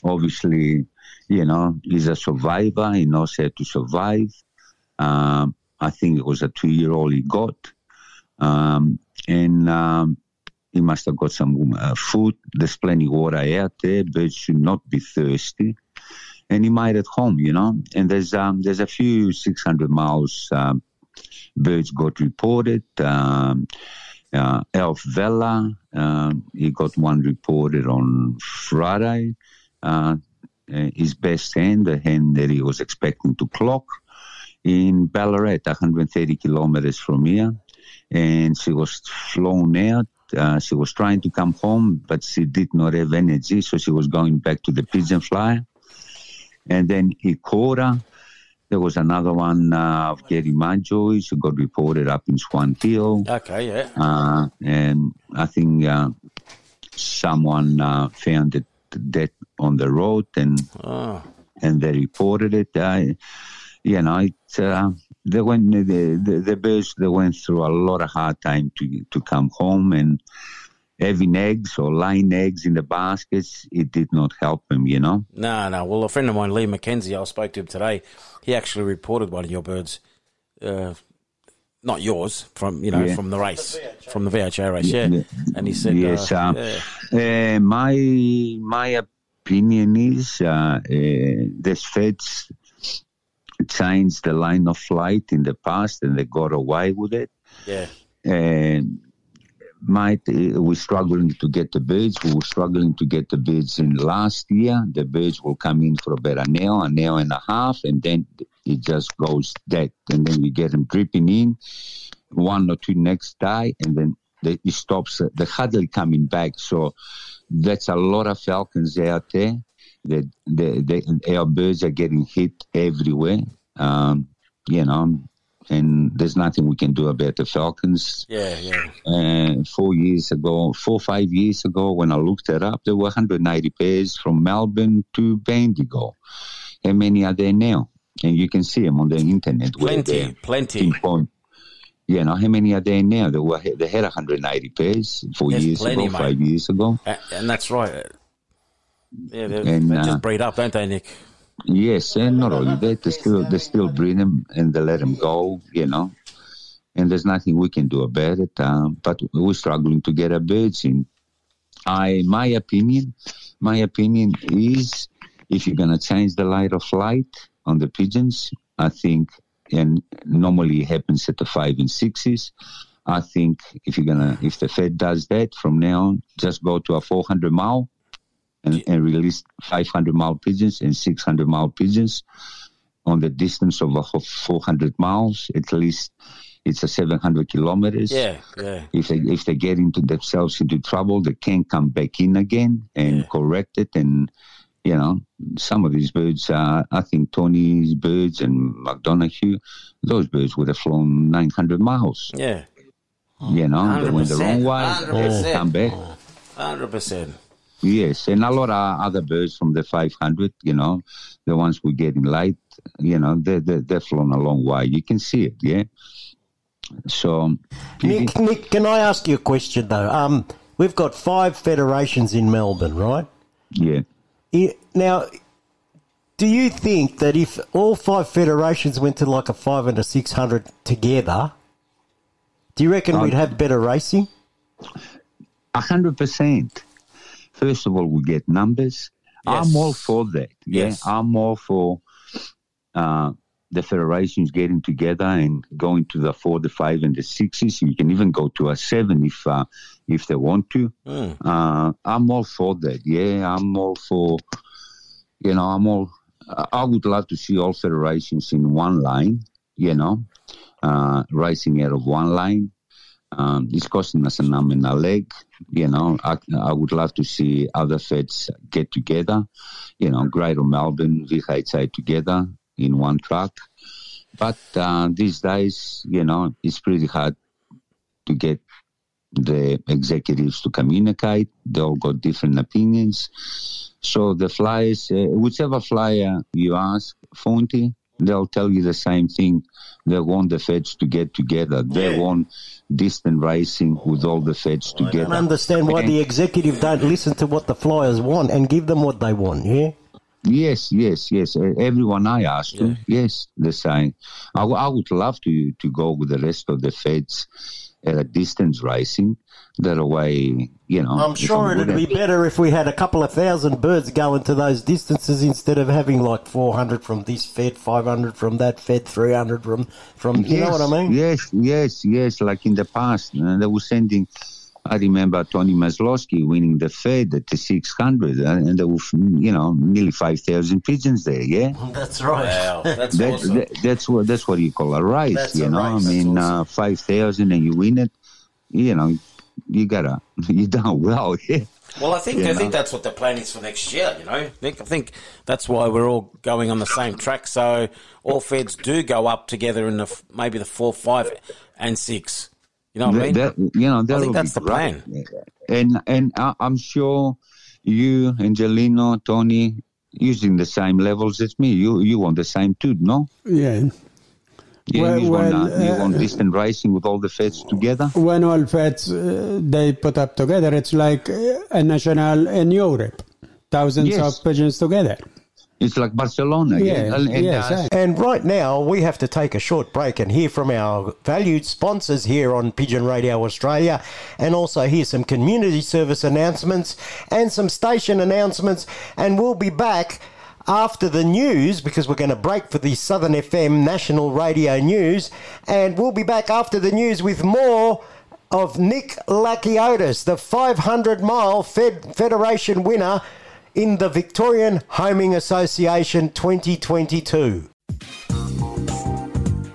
Obviously, you know, he's a survivor. He knows how to survive. Um, I think it was a two-year-old he got, um, and um, he must have got some uh, food. There's plenty of water out there. Birds should not be thirsty, and he made it home. You know, and there's um, there's a few 600 miles um, birds got reported. Uh, Alf Vella, um, he got one reported on Friday. Uh, uh, his best hand, the hen that he was expecting to clock, in Ballarat, 130 kilometers from here. And she was flown out. Uh, she was trying to come home, but she did not have energy, so she was going back to the pigeon flyer. And then he caught her. There was another one uh, of Gary Majoy, who got reported up in Swan Hill. Okay, yeah. Uh, and I think uh, someone uh, found it dead on the road, and Oh. and they reported it. I, you know, it, uh, they went the, the the birds they went through a lot of hard time to to come home, and having eggs or laying eggs in the baskets, it did not help him, You know. No, no. Well, a friend of mine, Lee McKenzie, I spoke to him today. He actually reported one of your birds, uh, not yours, from you know Yeah. from the race, from the VHA race, yeah. Yeah. And he said, yes. uh, um, yeah. uh, my my opinion is uh, uh, the feds changed the line of flight in the past, and they got away with it. yeah, And might uh, we're struggling to get the birds. We were struggling to get the birds in last year. The birds will come in for about an hour, an hour and a half, and then it just goes dead. And then we get them dripping in one or two next day, and then it stops. uh, The hardly coming back. So that's a lot of falcons out there. The, the, the, our birds are getting hit everywhere. Um, you know, and there's nothing we can do about the falcons. yeah, yeah. Uh, four years ago, four five years ago, when I looked it up, there were 190 pairs from Melbourne to Bendigo. How many are there now? And you can see them on the internet. Plenty, plenty. pinpoint. You know, how many are there now? There were they had 180 pairs four There's years plenty, ago, mate. five years ago. And that's right. Yeah, they, And, they uh, just breed up, don't they, Nick? Yes, and not only that, they still they still breed them and they let them go, you know. And there's nothing we can do about it. Um, but we're struggling to get our birds in. I, my opinion, my opinion is, if you're gonna change the light of flight on the pigeons, I think, and normally it happens at the five and sixes. I think if you're gonna, if the Fed does that from now on, just go to a 400 mile and, and release 500 mile pigeons and 600 mile pigeons on the distance of a 400 miles. At least it's a 700 kilometers. Yeah, yeah. If they if they get into themselves into trouble, they can come back in again and correct it and you know, some of these birds, uh, I think Tony's birds and McDonough, those birds would have flown 900 miles. Yeah. You know, they went the wrong way, 100%. come back. Hundred percent. Yes, and a lot of other birds from the 500, you know, the ones we're getting late, you know, they, they, they've flown a long way. You can see it, yeah? So, Nick, Nick, can I ask you a question though? Um, we've got five federations in Melbourne, right? yeah. Now, do you think that if all five federations went to like a five and a six hundred together, do you reckon Um, we'd have better racing? A hundred percent. First of all, we get numbers. I'm all for that. Yeah, Yes. I'm all for uh, the federations getting together and going to the four, the five, and the sixes. You can even go to a seven if uh, if they want to. Mm. Uh, I'm all for that. Yeah, I'm all for. You know, I'm all. I I would love to see all federations in one line. You know, uh, racing out of one line. Um, it's costing us an arm and a leg. You know, I, I would love to see other feds get together. You know, Greater Melbourne, VHA together in one truck. But uh, these days, you know, it's pretty hard to get the executives to communicate. They all got different opinions. So the flyers, uh, whichever flyer you ask, Fonty, they'll tell you the same thing. They want the feds to get together. They Yeah. want distant racing with all the feds oh, I together. I don't understand why And- the executive don't listen to what the flyers want and give them what they want. Yeah. Yes, yes, yes. Everyone I asked to, yes, the same. I, w- I would love to to go with the rest of the feds at a distance racing. That way, you know. I'm sure it'd be better if we had a couple of thousand birds going to those distances instead of having like 400 from this fed, 500 from that fed, 300 from from. You know what I mean? Yes, yes, yes. Like in the past, uh, they were sending. I remember Tony Maslowski winning the Fed at the 600, uh, and there were, you know, nearly 5,000 pigeons there. Yeah, That's right. Wow, that's that, awesome. that- that's what that's what you call a race. That's you a know, race, I mean, that's uh, 5,000 and you win it. You know, you gotta you done well. Yeah. Well, I think You I think that's what the plan is for next year. You know, Nick. I think that's why we're all going on the same track. So all feds do go up together in the maybe the four, five, and six. You know what I mean? That- that- you know, that I think that's the great. plan. And and I, I'm sure you, Angelino, Tony, using the same levels as me. You you want the same too, no? Yeah. Yeah, Well- you, want, well, uh, you uh, want distant racing with all the feds together? When all feds uh, they put up together, it's like uh, a national in Europe. Thousands Yes. of pigeons together. It's like Barcelona. Yeah, And, and, yes, uh. And right now, we have to take a short break and hear from our valued sponsors here on Pigeon Radio Australia, and also hear some community service announcements and some station announcements. And we'll be back after the news because we're going to break for the Southern FM National Radio News. And we'll be back after the news with more of Nick Lakiotis, the 500 mile Fed Federation winner in the Victorian Homing Association 2022.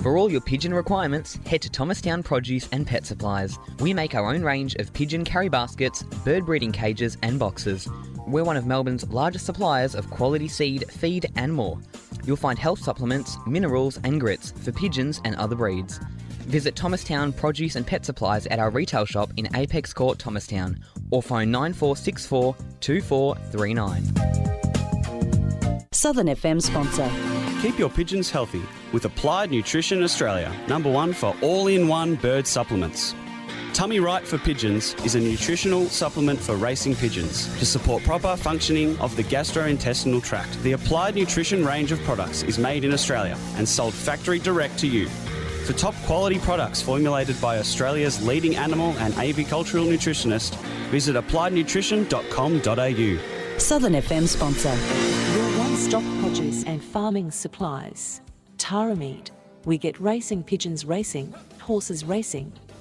For all your pigeon requirements, head to Thomastown Produce and Pet Supplies. We make our own range of pigeon carry baskets, bird breeding cages, and boxes. We're one of Melbourne's largest suppliers of quality seed, feed, and more. You'll find health supplements, minerals, and grits for pigeons and other breeds. Visit Thomastown Produce and Pet Supplies at our retail shop in Apex Court, Thomastown, or phone 9464 2439. Southern FM sponsor. Keep your pigeons healthy with Applied Nutrition Australia, number one for all in one bird supplements. Tummy Right for Pigeons is a nutritional supplement for racing pigeons to support proper functioning of the gastrointestinal tract. The Applied Nutrition range of products is made in Australia and sold factory direct to you. For top quality products formulated by Australia's leading animal and avicultural nutritionist, visit appliednutrition.com.au. Southern FM sponsor. Your one-stop produce and farming supplies. Tara Meat. We get racing pigeons racing, horses racing,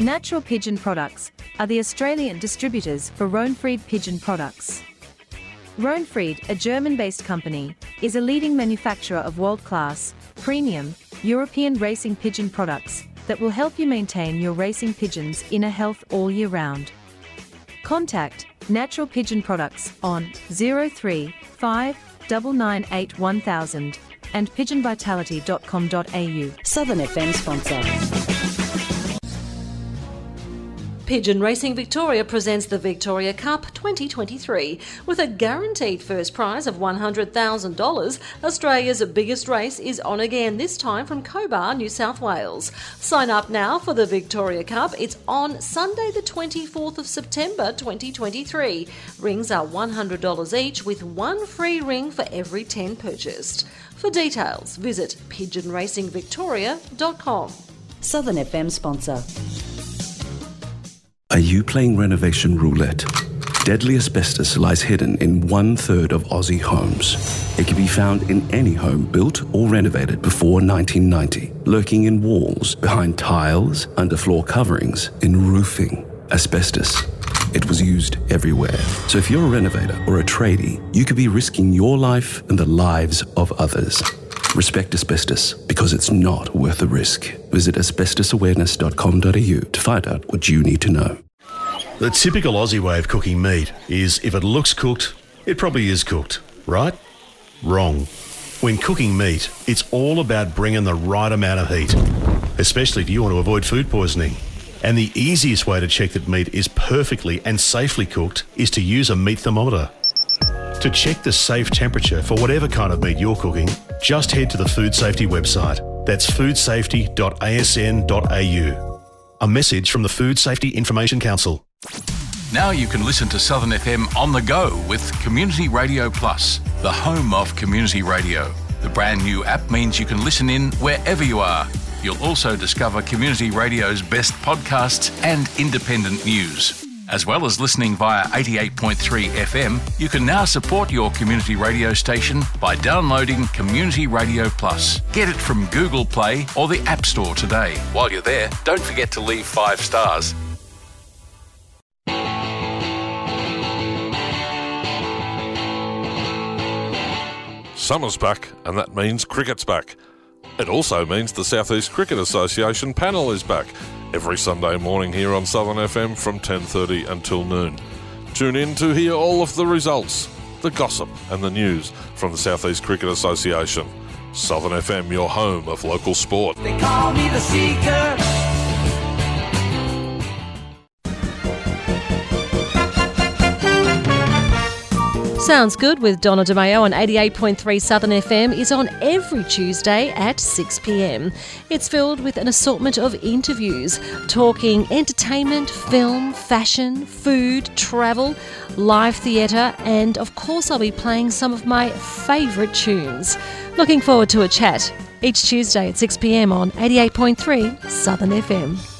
Natural Pigeon Products are the Australian distributors for Rohnfried Pigeon Products. Rohnfried, a German-based company, is a leading manufacturer of world-class, premium, European racing pigeon products that will help you maintain your racing pigeon's inner health all year round. Contact Natural Pigeon Products on 035 998 1000 and pigeonvitality.com.au. Southern FM sponsor. Pigeon Racing Victoria presents the Victoria Cup 2023 with a guaranteed first prize of $100,000. Australia's biggest race is on again, this time from Cobar, New South Wales. Sign up now for the Victoria Cup. It's on Sunday, the 24th of September 2023. Rings are $100 each with one free ring for every 10 purchased. For details, visit pigeonracingvictoria.com. Southern FM sponsor. Are you playing renovation roulette? Deadly asbestos lies hidden in one third of Aussie homes. It can be found in any home built or renovated before 1990, lurking in walls, behind tiles, under floor coverings, in roofing. Asbestos. It was used everywhere. So if you're a renovator or a tradie, you could be risking your life and the lives of others. Respect asbestos because it's not worth the risk. Visit asbestosawareness.com.au to find out what you need to know. The typical Aussie way of cooking meat is if it looks cooked, it probably is cooked, right? Wrong. When cooking meat, it's all about bringing the right amount of heat, especially if you want to avoid food poisoning. And the easiest way to check that meat is perfectly and safely cooked is to use a meat thermometer. To check the safe temperature for whatever kind of meat you're cooking, just head to the Food Safety website. That's foodsafety.asn.au. A message from the Food Safety Information Council. Now you can listen to Southern FM on the go with Community Radio Plus, the home of community radio. The brand new app means you can listen in wherever you are. You'll also discover community radio's best podcasts and independent news. As well as listening via 88.3 FM, you can now support your community radio station by downloading Community Radio Plus. Get it from Google Play or the App Store today. While you're there, don't forget to leave five stars. Summer's back, and that means cricket's back. It also means the Southeast Cricket Association panel is back every Sunday morning here on Southern FM from 10:30 until noon. Tune in to hear all of the results, the gossip and the news from the Southeast Cricket Association. Southern FM, your home of local sport. They call me the seeker. Sounds Good with Donna DeMayo on 88.3 Southern FM is on every Tuesday at 6 pm. It's filled with an assortment of interviews talking entertainment, film, fashion, food, travel, live theatre, and of course, I'll be playing some of my favourite tunes. Looking forward to a chat each Tuesday at 6 pm on 88.3 Southern FM.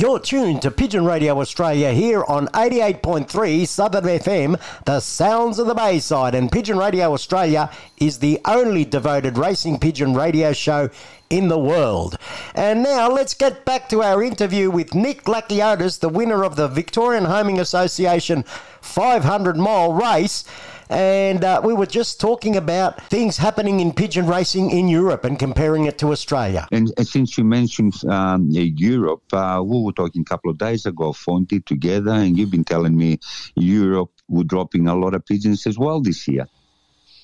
You're tuned to Pigeon Radio Australia here on 88.3 Southern FM, the sounds of the Bayside. And Pigeon Radio Australia is the only devoted racing pigeon radio show in the world. And now let's get back to our interview with Nick Lakiotis, the winner of the Victorian Homing Association 500 mile race. And uh, we were just talking about things happening in pigeon racing in Europe and comparing it to Australia. And, and since you mentioned um, Europe, uh, we were talking a couple of days ago, Fonty, together, and you've been telling me Europe were dropping a lot of pigeons as well this year.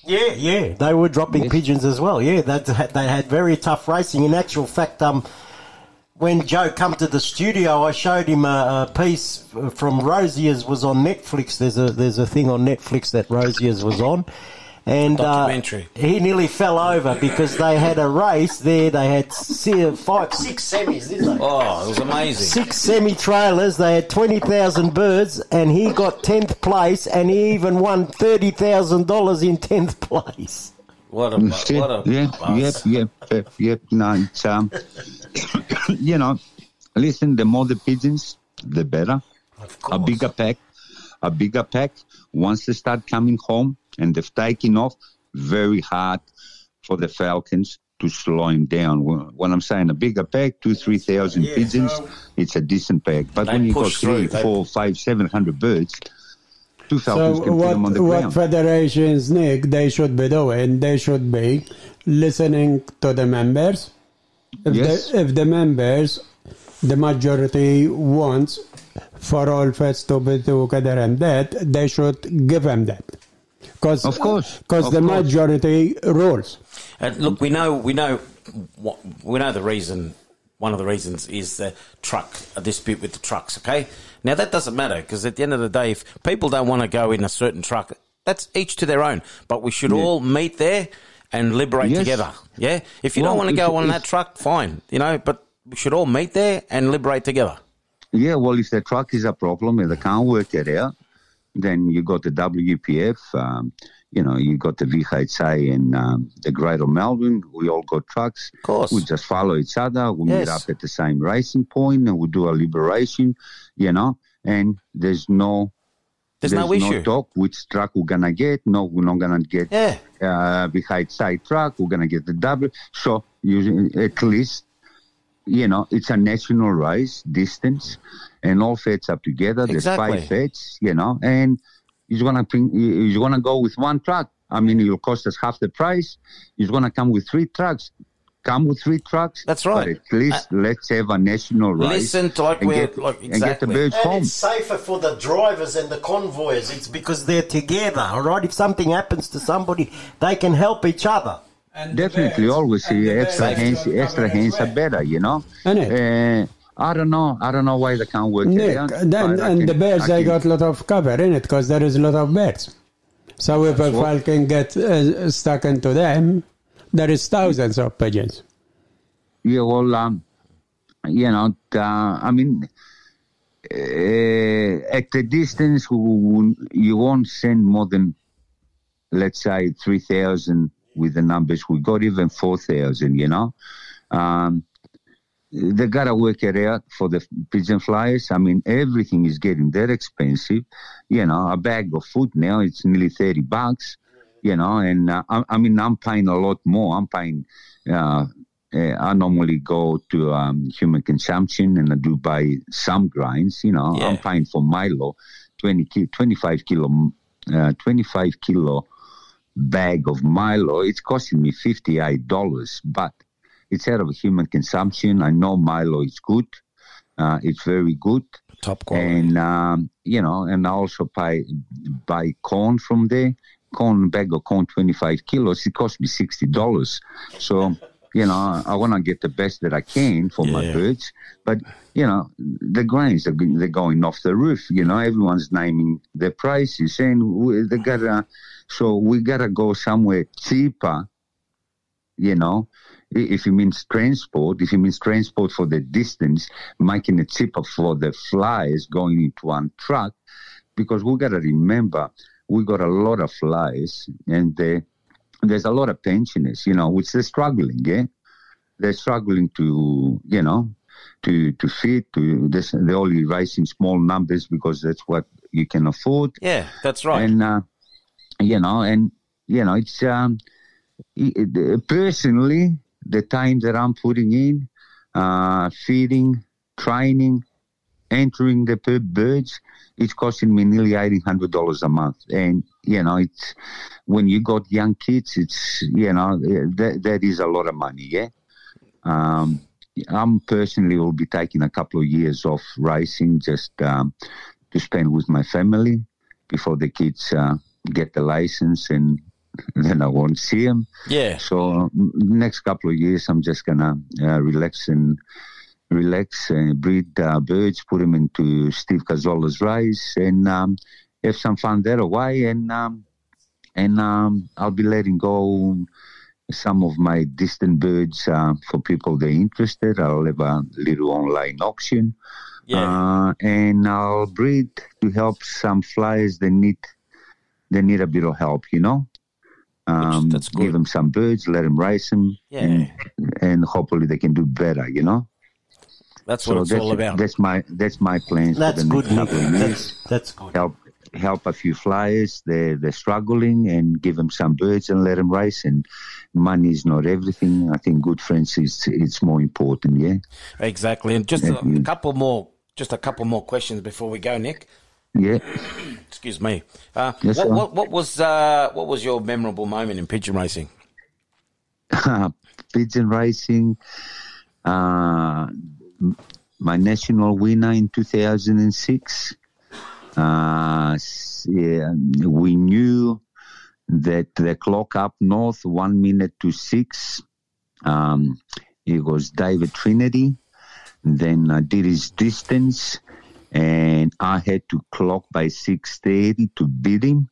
Yeah, yeah, they were dropping Yes. pigeons as well. Yeah, they had, they had very tough racing. In actual fact, um, when Joe come to the studio, I showed him a, a piece from Rosier's was on Netflix. There's a there's a thing on Netflix that Rosier's was on, and uh, Documentary. he nearly fell over because they had a race there. They had five, six semis, didn't they? Oh, it was amazing. Six semi trailers. They had twenty thousand birds, and he got tenth place, and he even won thirty thousand dollars in tenth place. What a, what a yeah, yep, yep, yep, yep. No, it's um, you know, listen. The more the pigeons, the better. A bigger pack, a bigger pack. Once they start coming home and they've taken off, very hard for the falcons to slow him down. When when I'm saying a bigger pack, two, three thousand Yeah, pigeons, so- it's a decent pack. But when you got three, through, they- four, five, seven hundred birds, two So can put on what the what federations, Nick, they should be doing? They should be listening to the members. If Yes. the if the members, the majority wants for all feds to be together and that, they should give them that. Cause, Of course, because the course. majority rules. And look, we know, we know, what, we know the reason. One of the reasons is the truck, a dispute with the trucks. Okay, now that doesn't matter because at the end of the day, if people don't want to go in a certain truck, that's each to their own. But we should Yeah. all meet there and liberate Yes. together. Yeah, if you don't want to go on that truck, fine. You know, but we should all meet there and liberate together. Yeah, well, if the truck is a problem and they can't work it out, then you got the WPF, um, you know, you got the VHA and um, the Greater Melbourne. We all got trucks. Of course. We just follow each other. We meet up at the same racing point and we do a liberation, you know, and there's no. There's no issue. talk which truck we're gonna get. No, we're not gonna get Yeah. uh, VHA truck. We're gonna get the double. So you, at least you know, it's a national race distance, and all feds are together. There's five feds, you know, and he's gonna bring, he's gonna go with one truck. I mean, it'll cost us half the price. He's gonna come with three trucks. Come with three trucks. That's right. But at least let's have a national race. Listen to like and we're get, like and get the exactly. birds And home. it's safer for the drivers and the convoyers. It's because they're together, all right? If something happens to somebody, they can help each other. Definitely, always see extra hands. Extra hands are better, you know. Uh, I don't know. I don't know why they can't work Nick, it then, and can- the bears, I they can- got a lot of cover in it because there is a lot of bears. So if a what- falcon get uh, stuck into them, there is thousands of pigeons. Yeah, well, um, you know, uh, I mean, uh, at the distance, you won't send more than, let's say, 3,000 with the numbers we got, even 4,000, you know. Um, they got to work it out for the pigeon flyers. I mean, everything is getting that expensive. You know, a bag of food now, it's nearly 30 bucks, you know, and uh, I, I mean, I'm paying a lot more. I'm paying, uh, uh, I normally go to um, human consumption and I do buy some grains. You know, I'm paying for Milo, 20 ki- 25 kilo, uh, 25 kilo bag of Milo, it's costing me $58, but it's out of human consumption. I know Milo is good. Uh, it's very good. Top quality. And, um, you know, and I also buy, buy corn from there. Corn, bag of corn, 25 kilos. It cost me $60. So, you know, I want to get the best that I can for my birds. But, you know, the grains, are, they're going off the roof. You know, everyone's naming their prices. And they got to, so we got to go somewhere cheaper you know, if it means transport, if it means transport for the distance, making it cheaper for the flies going into one truck, because we got to remember we got a lot of flies and they, there's a lot of pensioners, you know, which they're struggling, yeah? They're struggling to, you know, to to feed, to this, they're only raising small numbers because that's what you can afford. Yeah, that's right. And, uh, you know, and, you know, it's, um, personally, the time that I'm putting in, uh, feeding, training, entering the birds, it's costing me nearly eighteen hundred dollars a month. And you know, it's when you got young kids, it's you know that that is a lot of money. Yeah. Um, I'm personally will be taking a couple of years off racing just um, to spend with my family before the kids uh, get the license and then I won't see them. Yeah. So next couple of years, I'm just gonna uh, relax and relax and breed uh, birds, put them into Steve Cazzola's rice, and um, have some fun that away. And um, and um, I'll be letting go some of my distant birds uh, for people that are interested. I'll have a little online auction. Uh, and I'll breed to help some flies that need they need a bit of help, you know. Um, Give them some birds, let them race them, and, and hopefully they can do better, you know. That's what it's all about. That's my that's my plans That's for the good, next couple years. That's good. Help help a few flyers. They're they're struggling, and give them some birds and let them race. And money is not everything. I think good friends is it's more important. Yeah. Exactly. And just a, Yeah. a couple more, just a couple more questions before we go, Nick. Yeah. Excuse me. Uh, Yes, what, what, what was uh, what was your memorable moment in pigeon racing? pigeon racing. Uh, my national winner in 2006. Uh, yeah, we knew that the clock up north, one minute to six. Um, it was David Trinity. Then I did his distance, and I had to clock by 6:30 to beat him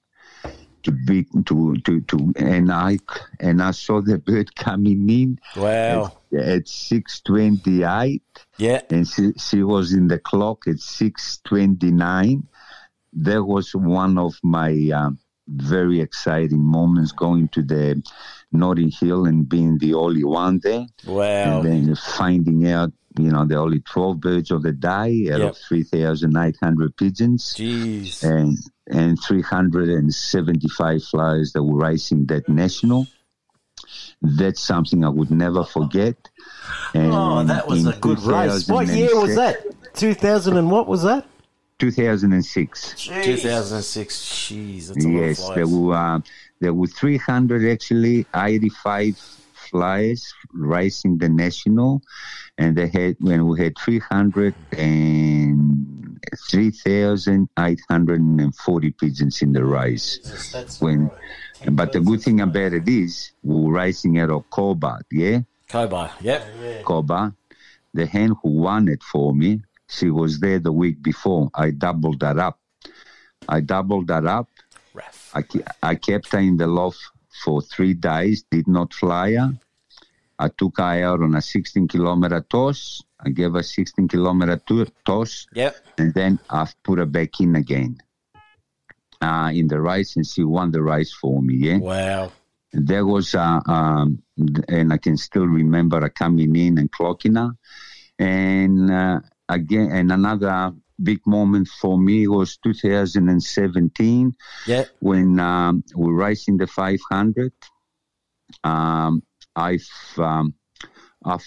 to be to to to and I and I saw the bird coming in. Wow. At, at six twenty eight. Yeah. And she she was in the clock at six twenty nine. That was one of my um, very exciting moments going to the Notting Hill and being the only one there. Wow. And then finding out, you know, are only 12 birds of the day out Yep. of 3,800 pigeons. Jeez. And, and 375 flyers that were racing that national. That's something I would never forget. And Oh, that was a good race. What year was that? 2000 and what was that? 2006. 2006. Jeez, that's a yes, lot of there were uh, there were 300 actually 85 flyers racing the national, and they had when we had 300 and 3,840 pigeons in the race. When, but the good thing about it is we were racing at of Cobar, yeah. Cobar. Yep. Cobar. The hen who won it for me, she was there the week before. I doubled that up. I doubled that up. I, I kept her in the loft for three days, did not fly her. I took her out on a 16 kilometer toss. I gave her 16 kilometer to- toss. Yep. And then I've put her back in again uh, in the race, and she won the race for me. Yeah. Wow. There was, uh, um, and I can still remember her coming in and clocking her. And uh, again, and another big moment for me was 2017 Yeah. when um, we were racing the 500. Um, I've, um, I've,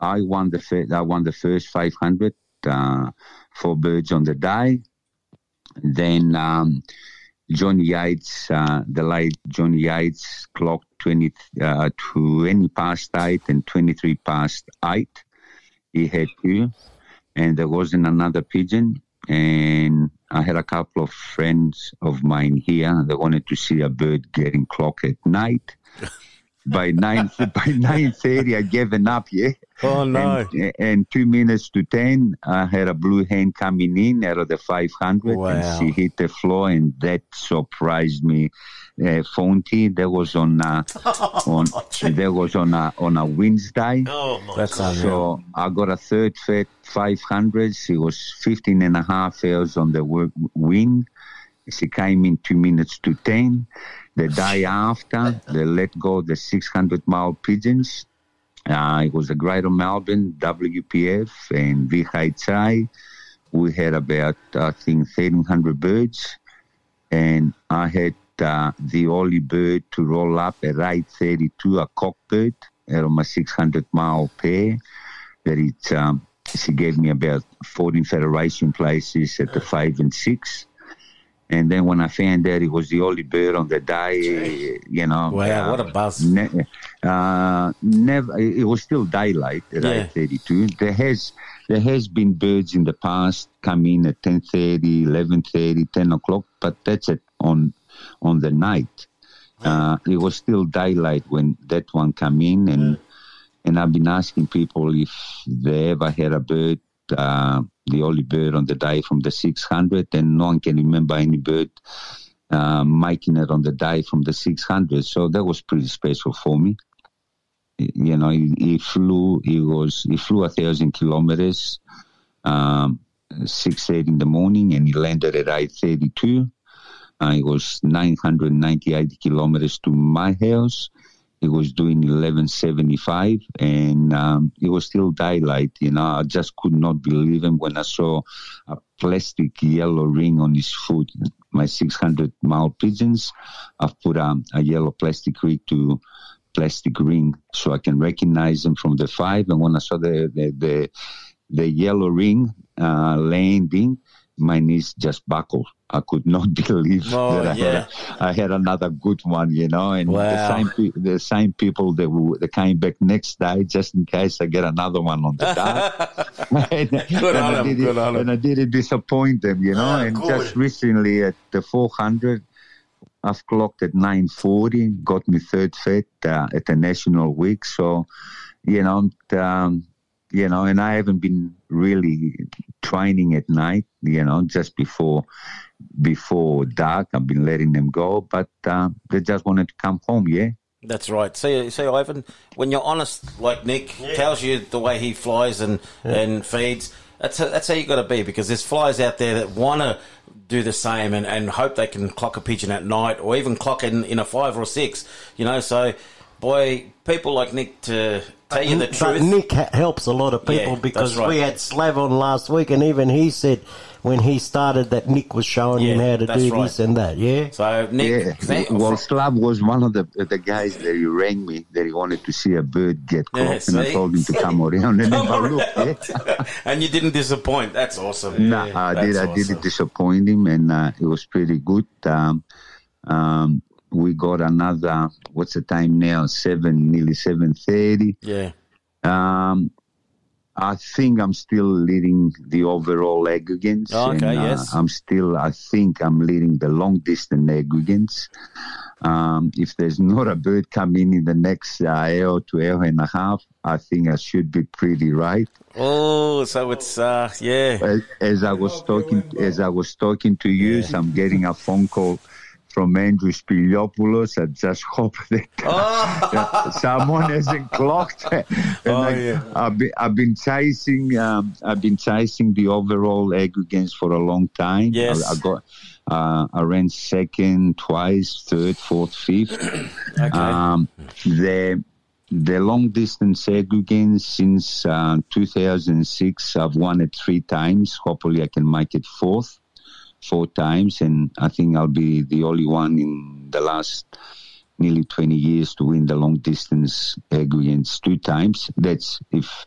I won the fir- I won the first 500 uh, for birds on the day. Then um, Johnny Yates, uh, the late Johnny Yates, clocked 20, uh, 20 past 8 and 23 past 8. He had two. And there wasn't another pigeon. And I had a couple of friends of mine here that wanted to see a bird getting clocked at night. by nine by nine thirty, I given up. Yeah. Oh, no. And, and two minutes to ten, I had a blue hen coming in out of the five hundred, Wow. and she hit the floor, and that surprised me. Uh, Fonty, that was on uh, on that was on a on a Wednesday. Oh, That's unreal. So I got a third fet 500. She was 15 and a half hours on the wing. She came in two minutes to 10. The day after, they let go the 600 mile pigeons. Uh, it was a Greater Melbourne, WPF, and VHI. We had about, I think, 1,300 birds. And I had uh, the only bird to roll up at 832, a cockbird, out of my 600 mile pair. That it, um, she gave me about 14 federation places at the five and six. And then when I found out it was the only bird on the day, you know. Wow, uh, what a buzz. Ne- uh, never, it was still daylight at Yeah. 8.32. There has, there has been birds in the past come in at 10.30, 11.30, 10 o'clock, but that's it on, on the night. Uh, it was still daylight when that one come in and, and I've been asking people if they ever had a bird, uh, the only bird on the day from the 600, and no one can remember any bird uh, making it on the day from the 600. So that was pretty special for me. You know, he, he flew. He was he flew a thousand kilometers, um, six eight in the morning, and he landed at eight thirty two. Uh, it was 998 kilometers to my house. It was doing 1175 and um, it was still daylight. You know, I just could not believe him when I saw a plastic yellow ring on his foot. My 600 mile pigeons, I've put um, a yellow plastic ring to plastic ring so I can recognize them from the five. And when I saw the, the, the, the yellow ring uh, landing, my knees just buckled. I could not believe Oh, that I, yeah. had a, I had another good one, you know. And the same pe- the same people that, w- that came back next day just in case I get another one on the day. and, Good and on I 'em, did good it, on 'em. and I didn't disappoint them, you know. Ah, and good. just recently at the 400, I've clocked at 940, got me third fit uh, at the national week. So, you know, um, you know, and I haven't been really training at night, you know, just before before dark. I've been letting them go, but uh, they just wanted to come home, yeah. That's right. See, see, Ivan, when you're honest, like Nick tells you the way he flies and and feeds, that's that's how you got to be because there's flies out there that want to do the same and, and hope they can clock a pigeon at night or even clock in in a five or a six. You know, so boy, people like Nick to tell you the truth. But. Nick helps a lot of people Yeah, because right. we had Slav on last week, and even he said when he started that Nick was showing him how to that's do right. this and that. Yeah. So Nick, yeah. Well, Slav was one of the the guys that he rang me that he wanted to see a bird get Yeah, caught, and I told him to come around and Come have a look. Yeah. and you didn't disappoint. That's awesome. No, I did. That's I didn't disappoint him, and uh, it was pretty good. Um, um, we got another. What's the time now? Seven, nearly seven thirty. Yeah. Um, I think I'm still leading the overall aggregates. Oh, okay, and, uh, yes. I'm still, I think I'm leading the long distance aggregates. Um, if there's not a bird coming in the next uh, hour to hour and a half, I think I should be pretty right. Oh, so it's uh, yeah. As, as I was talking, as I was talking to you, so I'm getting a phone call from Andrew Spiliopoulos. I just hope that that someone hasn't clocked. And Oh, I, yeah. I've, been, I've been chasing, um, I've been chasing the overall aggregates for a long time. Yes. I, I got, uh, I ran second twice, third, fourth, fifth. Um, the the long distance aggregates since uh, 2006, I've won it three times. Hopefully, I can make it fourth, four times, and I think I'll be the only one in the last nearly 20 years to win the long distance aggregates two times. That's if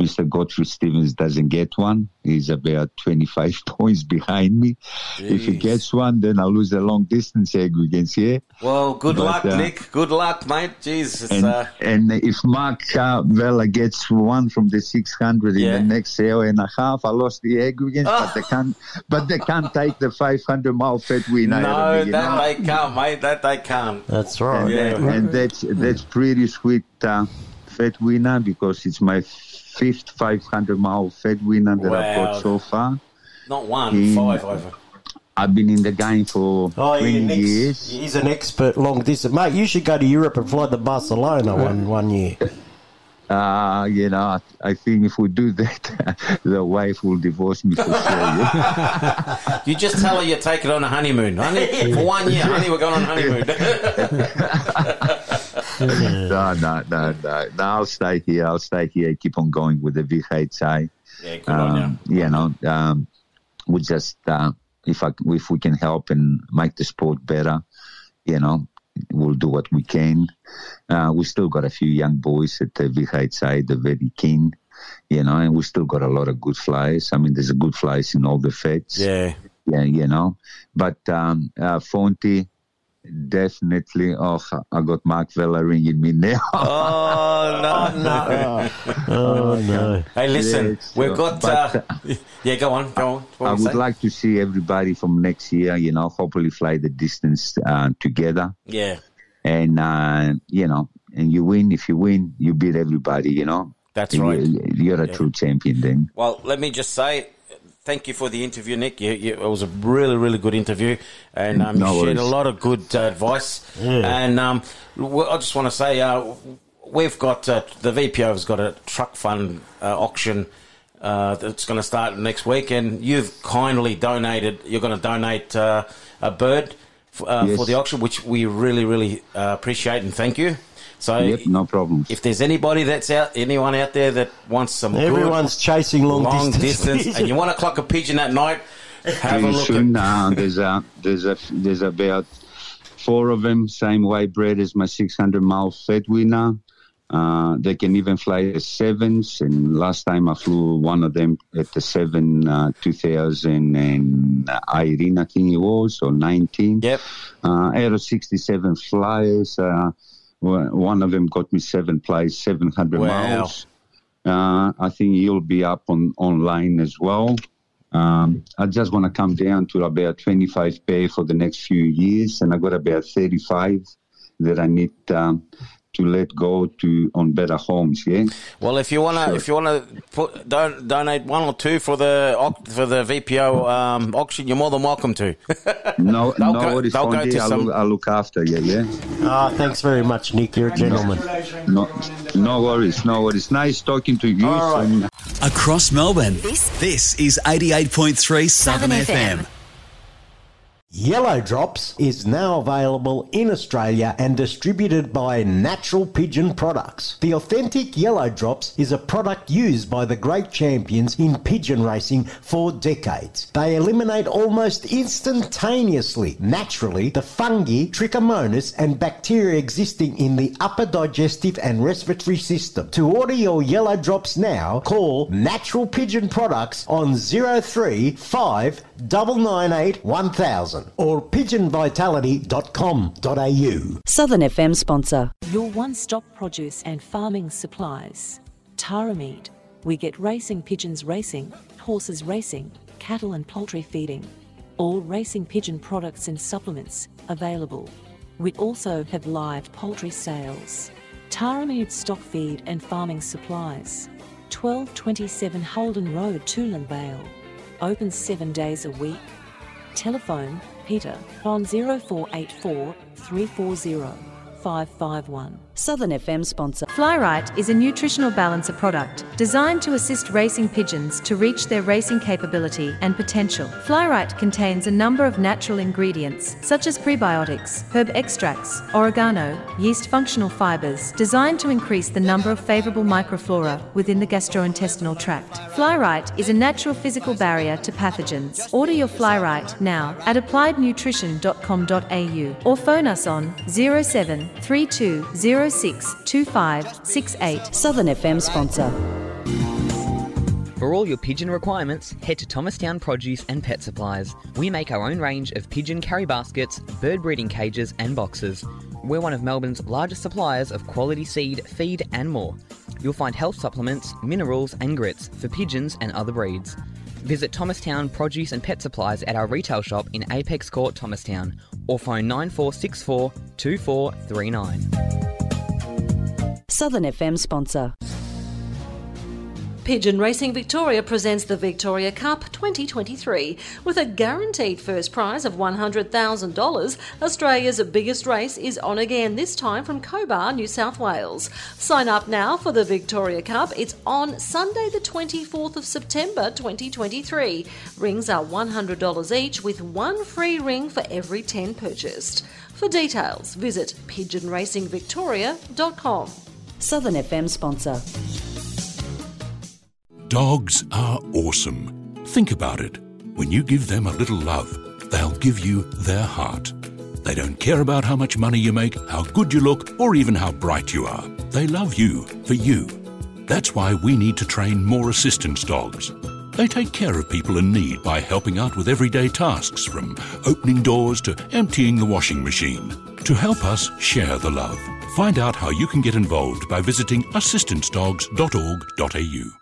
Mr. Godfrey Stevens doesn't get one. He's about 25 points behind me. If he gets one, then I'll lose the long distance aggregates, yeah? Well, good But, luck, uh, Nick. Good luck, mate. Jeez, it's, And, uh, and if Mark uh, Vella gets one from the 600 Yeah. in the next hour and a half, I lost the aggregates, but they can't. But they can't take the 500 mile fat win. out of no, me, that know? they can't, mate. That they can't. That's And, Yeah. and that's that's pretty sweet uh, fat winner because it's my fifth 500 mile fat winner that I've got so far. Not one, In- five over. I've been in the game for Oh, 20 yeah, Nick's, years. he's an expert long distance. Mate, you should go to Europe and fly to Barcelona one, one year. Uh, you know, I, I think if we do that, the wife will divorce me for sure. yeah. You just tell her you're taking on a honeymoon. Honey, for one year, honey, we're going on honeymoon. no, no, no, no, no. I'll stay here. I'll stay here. Keep on going with the VHA. Yeah, good on you. um, you know, um, we just uh, if I, if we can help and make the sport better, you know, we'll do what we can. Uh, we still got a few young boys at the VHA, side, they're very keen, you know, and we still got a lot of good flyers. I mean, there's a good flyers in all the feds. Yeah. Yeah, you know, but um, uh, Fonty. Definitely. Oh, I got Mark Vella ringing me now. Oh no, no. Oh, no. Hey, listen, Yes, we've sure. got. But, Uh, yeah, go on, go on. What I would saying? like to see everybody from next year, you know, hopefully fly the distance uh, together. Yeah, And, uh, you know, and you win. If you win, you beat everybody, you know. That's You- right. You're a Yeah. true champion then. Well, let me just say. Thank you for the interview, Nick. You, you, it was a really, really good interview, and um, No you shared a lot of good uh, advice. Yeah. And um, I just want to say, uh, we've got uh, the VPO has got a truck fund uh, auction uh, that's going to start next week, and you've kindly donated. You're going to donate uh, a bird f- uh, Yes. for the auction, which we really, really uh, appreciate and thank you. So, Yep, no problem. if there's anybody that's out, anyone out there that wants some, good Everyone's chasing long, long distance. distance, and you want to clock a pigeon at night, have a look. soon, At, there's a, there's a, there's about four of them, same weight bred as my 600 mile fed winner. Uh, they can even fly the sevens, and last time I flew one of them at the seven, uh, 2018, I think it was, or 19. Yep. Uh, out of 67 flyers, uh, one of them got me seven plays, 700 Wow. miles. Uh, I think he'll be up on online as well. Um, I just want to come down to about 25 pay for the next few years, and I got about 35 that I need um, to let go to on better homes. Yeah. well, if you want to, Sure. if you want to put don, donate one or two for the for the VPO um, auction, you're more than welcome to. No, They'll no go- worries, they'll go to I'll, some- look, I'll look after you. Yeah. Ah, thanks very much, Nick. You're a gentleman. No, no worries, no worries. Nice talking to you. All right. and- Across Melbourne, This- this is 88.3 Southern Southern FM. FM. Yellow Drops is now available in Australia and distributed by Natural Pigeon Products. The authentic Yellow Drops is a product used by the great champions in pigeon racing for decades. They eliminate almost instantaneously, naturally, the fungi, trichomonas, and bacteria existing in the upper digestive and respiratory system. To order your Yellow Drops now, call Natural Pigeon Products on 035 998 1000 or pigeonvitality.com.au. Southern FM sponsor. Your one stop produce and farming supplies. Tara Meat. We get racing pigeons racing, horses racing, cattle and poultry feeding. All racing pigeon products and supplements available. We also have live poultry sales. Tara Meat stock feed and farming supplies. 1227 Holden Road, Toolern Vale. Open seven days a week. Telephone Peter on 0484 340 551. Southern FM sponsor. Flyrite is a nutritional balancer product designed to assist racing pigeons to reach their racing capability and potential. Flyrite contains a number of natural ingredients such as prebiotics, herb extracts, oregano, yeast functional fibers designed to increase the number of favorable microflora within the gastrointestinal tract. Flyrite is a natural physical barrier to pathogens. Order your Flyrite now at appliednutrition.com.au or phone us on 07 3206 2568. Southern FM sponsor. For all your pigeon requirements, head to Thomastown Produce and Pet Supplies. We make our own range of pigeon carry baskets, bird breeding cages, and boxes. We're one of Melbourne's largest suppliers of quality seed, feed, and more. You'll find health supplements, minerals, and grits for pigeons and other breeds. Visit Thomastown Produce and Pet Supplies at our retail shop in Apex Court, Thomastown, or phone 9464 2439. Southern FM sponsor. Pigeon Racing Victoria presents the Victoria Cup 2023 with a guaranteed first prize of $100,000. Australia's biggest race is on again, this time from Cobar, New South Wales. Sign up now for the Victoria Cup. It's on Sunday, the 24th of September 2023. Rings are $100 each with one free ring for every 10 purchased. For details, visit pigeonracingvictoria.com. Southern FM sponsor. Dogs are awesome. Think about it. When you give them a little love, they'll give you their heart. They don't care about how much money you make, how good you look, or even how bright you are. They love you for you. That's why we need to train more assistance dogs. They take care of people in need by helping out with everyday tasks from opening doors to emptying the washing machine. To help us share the love, find out how you can get involved by visiting assistancedogs.org.au.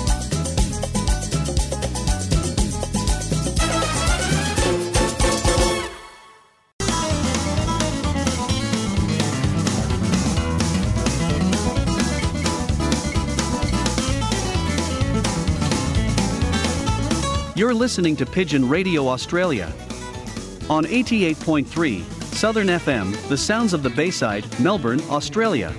You're listening to Pigeon Radio Australia. On 88.3, Southern FM, the sounds of the Bayside, Melbourne, Australia.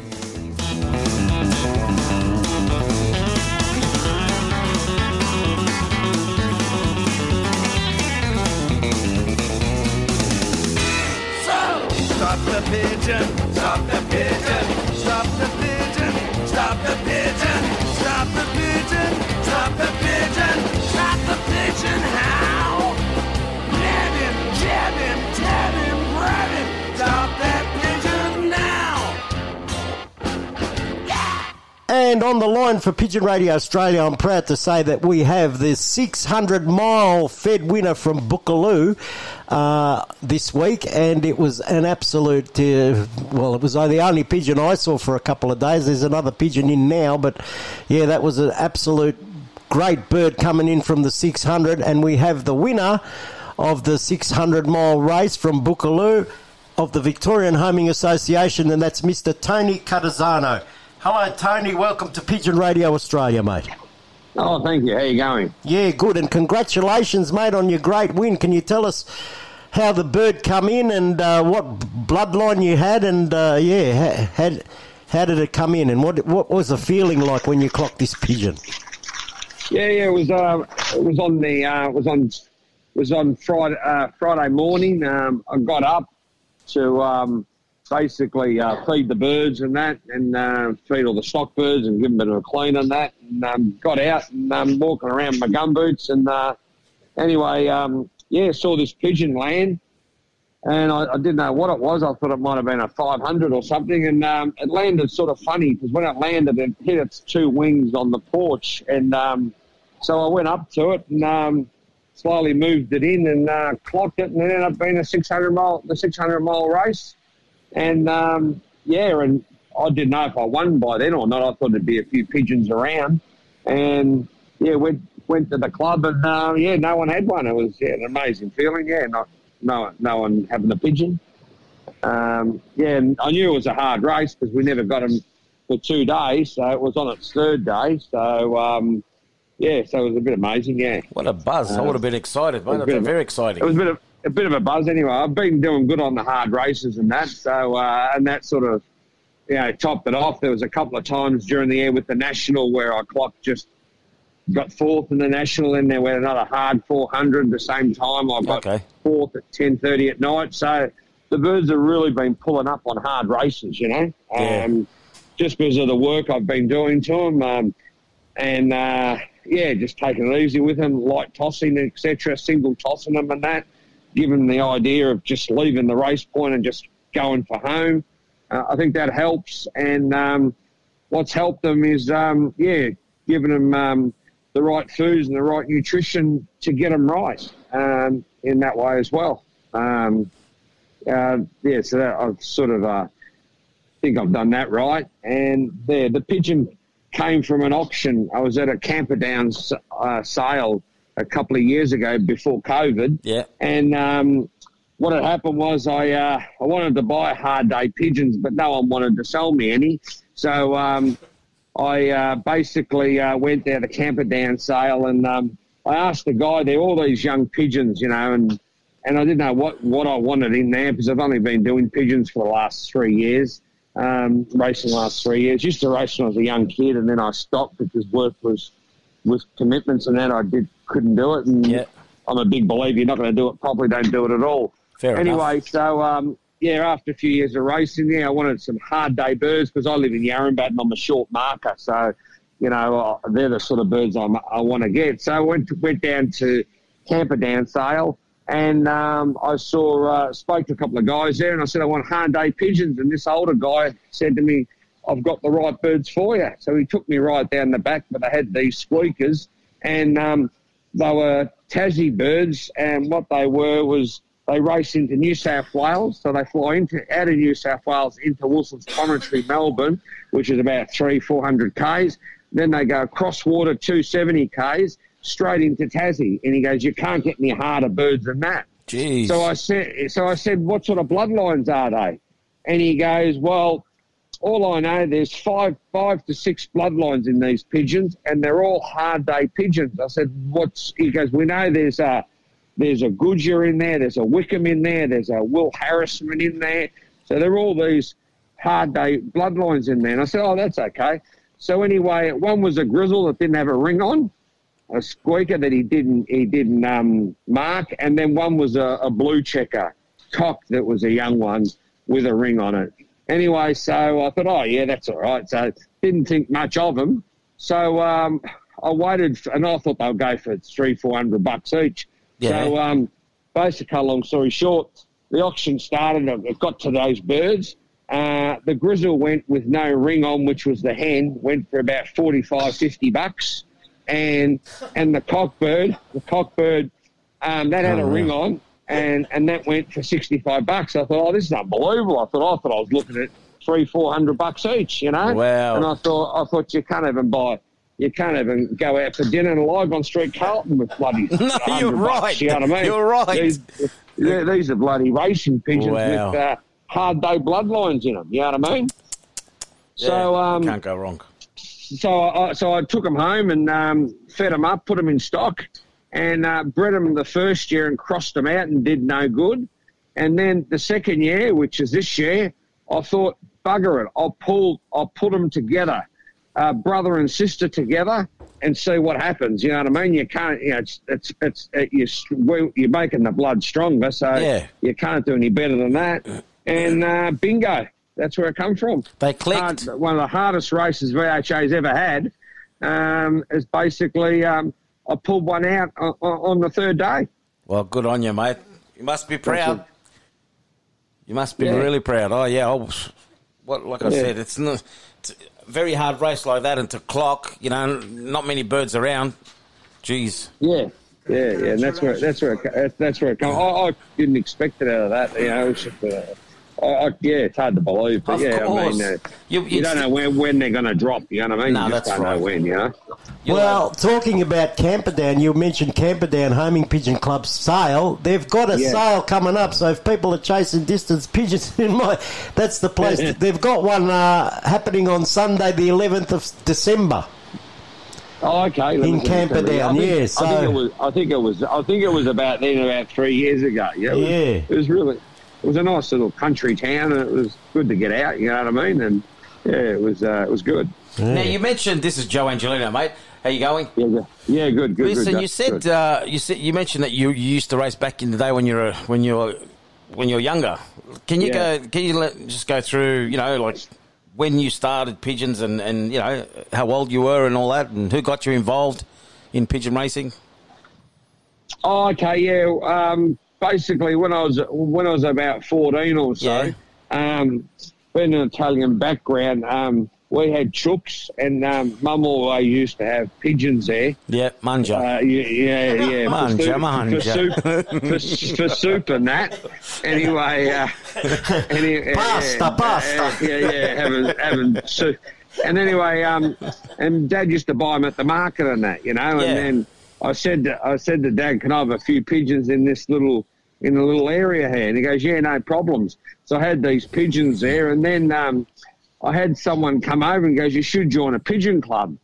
Stop the pigeon, stop the pigeon, And on the line for Pigeon Radio Australia, I'm proud to say that we have the 600 mile fed winner from Bookaloo uh, this week, and it was an absolute. Uh, well, it was the only pigeon I saw for a couple of days. There's another pigeon in now, but yeah, that was an absolute great bird coming in from the 600, and we have the winner of the 600 mile race from Bookaloo of the Victorian Homing Association, and that's Mr. Tony Catazzano. Hello, Tony. Welcome to Pigeon Radio Australia, mate. Oh, thank you. How you going? Yeah, good, and congratulations, mate, on your great win. Can you tell us how the bird come in and uh, what bloodline you had, and uh, yeah, how, how, how did it come in, and what what was the feeling like when you clocked this pigeon? Yeah, yeah. It was uh, it was on the uh, it was on was on Friday uh, Friday morning. Um, I got up to um, basically uh, feed the birds and that, and uh, feed all the stock birds and give them a bit of a clean and that. And um, got out and um, walking around my gum boots. And uh, anyway, um, yeah, saw this pigeon land. And I, I didn't know what it was. I thought it might have been a 500 or something. And um, it landed sort of funny because when it landed, it hit its two wings on the porch. And um, so I went up to it and um, slowly moved it in and uh, clocked it. And it ended up being a 600 mile, the 600 mile race. And um, yeah, and I didn't know if I won by then or not. I thought there'd be a few pigeons around. And yeah, went went to the club, and uh, yeah, no one had one. It was yeah, an amazing feeling. Yeah, not no no one having a pigeon. Um, yeah, and I knew it was a hard race because we never got them for two days, so it was on its third day. So um, yeah, so it was a bit amazing. Yeah, What a buzz! I would have been excited, it was mate. a bit That's of very exciting. It was a bit of a bit of a buzz anyway. I've been doing good on the hard races and that, so uh, and that sort of you know topped it off. There was a couple of times during the year with the national where I clocked just got fourth in the national, and there went another hard 400 the same time. I got fourth at 10:30 at night. So the birds have really been pulling up on hard races, you know, Yeah. um, just because of the work I've been doing to them. Um, and uh, yeah, just taking it easy with them, light tossing, etc., single tossing them and that, them the idea of just leaving the race point and just going for home. Uh, I think that helps. And um, what's helped them is, um, yeah, giving them um, the right foods and the right nutrition to get them right um, in that way as well. Um, uh, yeah, so that I've sort of uh, think I've done that right. And there, the pigeon came from an auction. I was at a Camperdown uh, sale a couple of years ago before COVID. Yeah. And um, what had happened was I uh, I wanted to buy hard day pigeons, but no one wanted to sell me any. So um, I uh, basically uh, went there to Camperdown sale and um, I asked the guy there all these young pigeons, you know, and and I didn't know what, what I wanted in there because I've only been doing pigeons for the last three years, um, racing the last three years. Used to race when I was a young kid, and then I stopped because work was with commitments and that I did couldn't do it. And I'm a big believer you're not going to do it properly, don't do it at all. Fair anyway, enough. so um, yeah, after a few years of racing, yeah, I wanted some hard day birds because I live in Yarrambat and I'm a short marker, so you know they're the sort of birds I'm, I want to get. So I went went down to Camperdown sale. And um, I saw, uh, spoke to a couple of guys there, and I said, I want hard day pigeons. And this older guy said to me, I've got the right birds for you. So he took me right down the back, but they had these squeakers, and um, they were Tassie birds. And what they were was they race into New South Wales, so they fly into out of New South Wales into Wilson's Promontory, Melbourne, which is about three, four hundred k's. Then they go across water, two seventy k's, straight into Tassie. And he goes, "You can't get any harder birds than that." Jeez. So I said, so I said, what sort of bloodlines are they? And he goes, well, all I know, there's five, five to six bloodlines in these pigeons, and they're all hard day pigeons. I said, what's? He goes, we know there's a, there's a Goodyear in there, there's a Wickham in there, there's a Will Harrisman in there. So they're all these hard day bloodlines in there. And I said, oh, that's okay. So anyway, one was a grizzle that didn't have a ring on a squeaker that he didn't he didn't um, mark, and then one was a, a blue checker cock that was a young one with a ring on it. Anyway, so I thought, oh yeah, that's all right. So didn't think much of them. So um, I waited, f and I thought they'll go for three, four hundred bucks each. Yeah. So um, basically, long story short, the auction started. And it got to those birds. Uh, the grizzle went with no ring on, which was the hen, went for about 45, 50 bucks. And and the cockbird, the cockbird, um, that had a Oh, ring on, and, and that went for 65 bucks. I thought, oh, this is unbelievable. I thought, I thought I was looking at three, four hundred bucks each, you know? Wow. And I thought, I thought you can't even buy, you can't even go out for dinner and Lygon Street Carlton with bloody. No, you're bucks, right. You know what I mean? You're right. These, yeah, these are bloody racing pigeons Wow. with uh, hard day bloodlines in them. You know what I mean? so um, Can't go wrong. so I, so I took them home and um, fed them up, put them in stock, and uh, bred them the first year and crossed them out and did no good. And then the second year, which is this year, I thought, bugger it, I'll pull, I'll put them together, uh, brother and sister together, and see what happens. You know what I mean? You can't, you know, it's it's it's it, you're, you're making the blood stronger, so Yeah. you can't do any better than that. And uh, bingo, that's where it come from. They clicked. Hard- one of the hardest races VHA's ever had um, is basically um, I pulled one out on, on the third day. Well, good on you, mate. You must be proud. You must be Yeah. really proud. Oh yeah. I was, what like I Yeah. said, it's not it's a very hard race like that, and to clock, you know, not many birds around. Jeez. Yeah, yeah, yeah. And that's where that's where it, that's where it comes. I, I didn't expect it out of that. You know, it's just a, I, I, yeah, it's hard to believe, but Of yeah, I mean, uh, You- you, don't know when, when they're going to drop. You know what I mean? No, you just that's don't right. know when. You know. Well, talking about Camperdown, you mentioned Camperdown Homing Pigeon Club sale. They've got a Yeah. sale coming up, so if people are chasing distance pigeons in my, that's the place. They've got one uh, happening on Sunday, the 11th of December. Oh, okay. let In. Camperdown, I think, yeah, I so- think it was. I think it was. I think it was about then, about three years ago. Yeah. It was, Yeah. It was really. It was a nice little country town, and it was good to get out. You know what I mean? And yeah, it was. Uh, it was good. Now you mentioned this is Joe Angelino, mate. How you going? Yeah, yeah, yeah good, good. Listen, good, you said uh, you said you mentioned that you, you used to race back in the day when you were when you were when you were younger. Can you Yeah. go? Can you let, just go through? You know, like when you started pigeons and and you know how old you were and all that, and who got you involved in pigeon racing? Oh, okay, yeah. Um, basically, when I was when I was about fourteen or so, Yeah. um, being an Italian background, um, we had chooks, and um, Mum always used to have pigeons there. Yeah, manja. Uh, yeah, yeah, yeah. Manja, for, soup, manja. For soup, for, for soup and that. Anyway, uh, any, Pasta, uh, pasta. uh, yeah, yeah, having, having soup. And anyway, um, and Dad used to buy them at the market and that, you know. Yeah. And then I said, to, I said to Dad, "Can I have a few pigeons in this little, in the little area here?" And he goes, "Yeah, no problems." So I had these pigeons there, and then um, I had someone come over and goes, "You should join a pigeon club."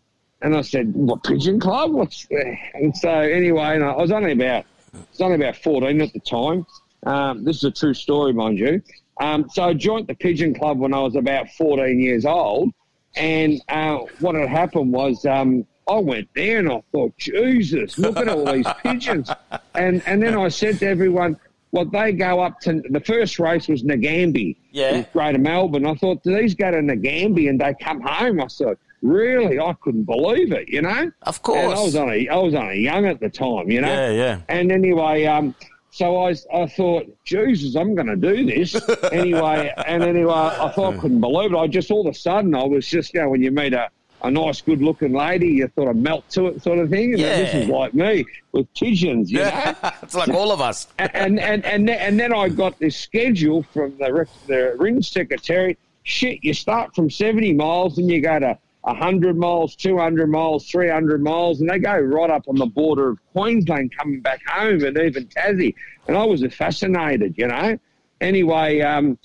And I said, "What pigeon club? What's?" that?" And so anyway, and I was only about, I was only about fourteen at the time. Um, this is a true story, mind you. Um, so I joined the pigeon club when I was about fourteen years old, and uh, what had happened was um, I went there and I thought, Jesus, look at all these pigeons. And and then I said to everyone, well, they go up to the first race was Nagambie, Yeah. Greater Melbourne. I thought, do these go to Nagambie and they come home? I thought, really? I couldn't believe it, you know. Of course. And I was only I was only young at the time, you know. Yeah, yeah. And anyway, um, so I, I thought, Jesus, I'm going to do this anyway. And anyway, I thought I couldn't believe it. I just all of a sudden, I was just, you know, when you meet a, a nice, good looking lady, you thought I'd melt to it, sort of thing. And this is like me with pigeons, you know. it's like all of us. and and and then, and then I got this schedule from the the ring secretary. Shit, you start from seventy miles and you go to hundred miles, two hundred miles, three hundred miles, and they go right up on the border of Queensland, coming back home, and even Tassie. And I was fascinated, you know. Anyway, um,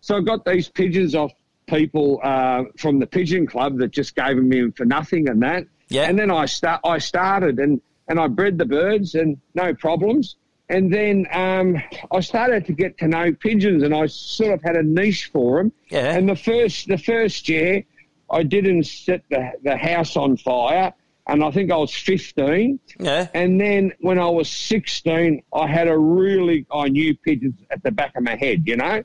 so I got these pigeons off people uh, from the pigeon club that just gave them in for nothing and that. Yeah. And then I start I started and and I bred the birds and no problems. And then um, I started to get to know pigeons, and I sort of had a niche for them. Yeah. And the first the first year, I didn't set the the house on fire, and I think I was fifteen. Yeah. And then when I was 16, I had a really, I knew pigeons at the back of my head, you know?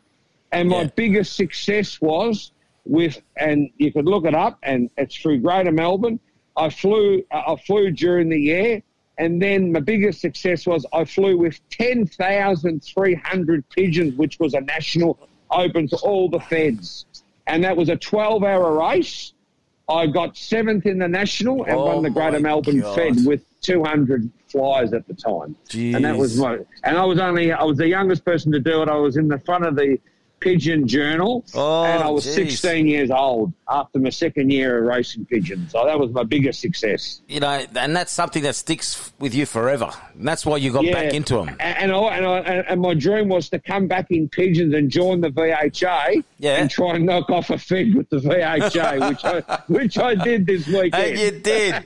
And my Yeah. biggest success was with, and you could look it up, and it's through Greater Melbourne. I flew, uh, I flew during the year, and then my biggest success was I flew with 10,300 pigeons, which was a national open to all the feds. And that was a 12 hour race. I got seventh in the national and Oh won the Greater Melbourne God. Fed with 200 flies at the time. And that was my, and I was only, I was the youngest person to do it. I was in the front of the Pigeon Journal Oh, and I was geez. 16 years old after my second year of racing pigeons. So that was my biggest success. You know, and that's something that sticks with you forever. And that's why you got back into them. And, and, I, and, I, and, my dream was to come back in pigeons and join the VHA Yeah. and try and knock off a fed with the VHA, which I, which I did this weekend. And you did.